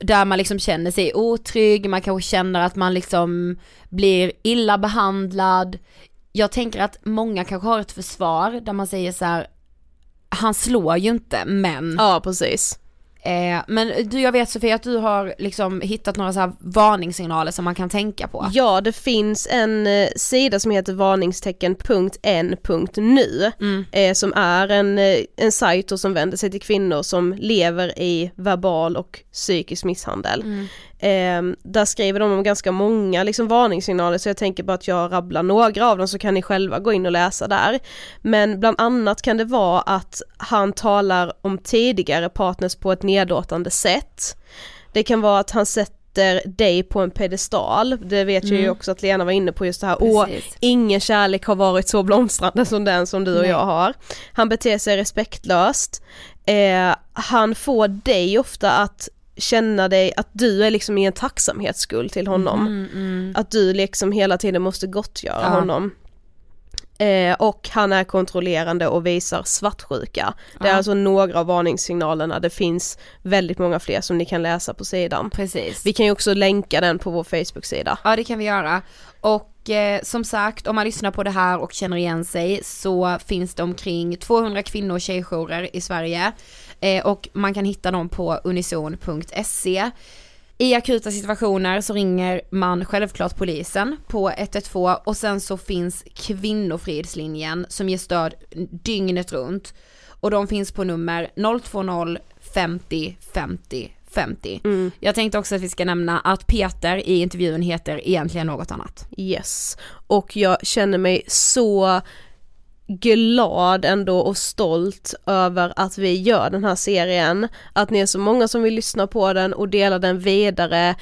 där man liksom känner sig otrygg, man kanske känner att man liksom blir illa behandlad. Jag tänker att många kanske har ett försvar där man säger så här. han slår ju inte men. Ja precis. Eh, men du jag vet Sofia att du har liksom hittat några så här varningssignaler som man kan tänka på. Ja, det finns en eh, sida som heter varningstecken.n.nu Mm. eh, som är en, eh, en sajt som vänder sig till kvinnor som lever i verbal och psykisk misshandel. Mm. Eh, där skriver de om ganska många liksom, varningssignaler så jag tänker bara att jag rabblar några av dem så kan ni själva gå in och läsa där. Men bland annat kan det vara att han talar om tidigare partners på ett nedlåtande sätt. Det kan vara att han sätter dig på en pedestal, det vet jag ju Mm. också att Lena var inne på just det här, åh, ingen kärlek har varit så blomstrande som den som du och Nej. jag har. Han beter sig respektlöst, eh, han får dig ofta att känna dig att du är liksom i en tacksamhetsskuld till honom. Mm, mm. Att du liksom hela tiden måste gottgöra Ja. honom. Eh, och han är kontrollerande och visar svartsjuka. Det är alltså några av varningssignalerna, det finns väldigt många fler som ni kan läsa på sidan. Precis. Vi kan ju också länka den på vår Facebook-sida. Ja det kan vi göra. Och eh, som sagt om man lyssnar på det här och känner igen sig så finns det omkring 200 kvinno och tjejjourer i Sverige. Eh, och man kan hitta dem på unison.se. I akuta situationer så ringer man självklart polisen på 112 och sen så finns kvinnofridslinjen som ger stöd dygnet runt. Och de finns på nummer 020 50 50 50. Jag tänkte också att vi ska nämna att Peter i intervjun heter egentligen något annat. Yes, och jag känner mig så glad ändå och stolt över att vi gör den här serien, att ni är så många som vill lyssna på den och dela den vidare.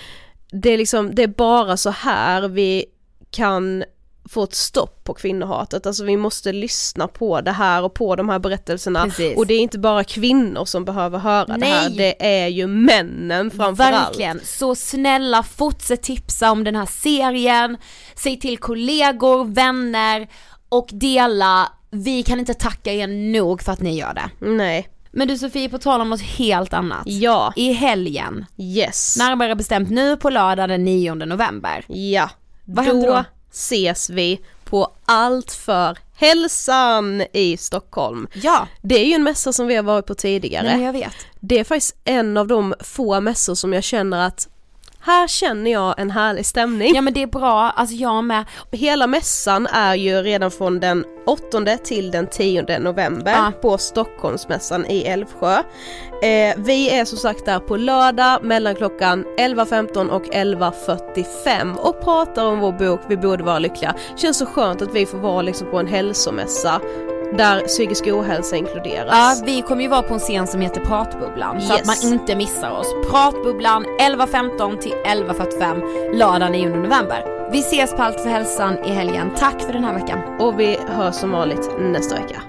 Det är liksom, det är bara så här vi kan få ett stopp på kvinnohatet, alltså vi måste lyssna på det här och på de här berättelserna Precis. och det är inte bara kvinnor som behöver höra det här, Nej. det är ju männen framförallt. Verkligen, så snälla fortsätt tipsa om den här serien, säg till kollegor, vänner och dela, vi kan inte tacka er nog för att ni gör det. Nej. Men du Sofie, på tal om något helt annat. Ja. I helgen, Yes. närmare bestämt nu på lördag den 9 november. Ja. Vad då, då? ses vi på Allt för hälsan i Stockholm. Ja. Det är ju en mässa som vi har varit på tidigare. Nej, jag vet. Det är faktiskt en av de få mässor som jag känner att här känner jag en härlig stämning. Ja men det är bra, alltså jag med. Hela mässan är ju redan från den 8 till den 10 november Ja. på Stockholmsmässan i Älvsjö. Eh, vi är som sagt där på lördag mellan klockan 11.15 och 11.45 och pratar om vår bok Vi borde vara lyckliga. Känns så skönt att vi får vara liksom på en hälsomässa där psykisk ohälsa inkluderas. Ja, vi kommer ju vara på en scen som heter Pratbubblan så Yes. att man inte missar oss. Pratbubblan 11.15 till 11.45 lördag 9 november. Vi ses på Allt för hälsan i helgen. Tack för den här veckan. Och vi hörs som vanligt nästa vecka.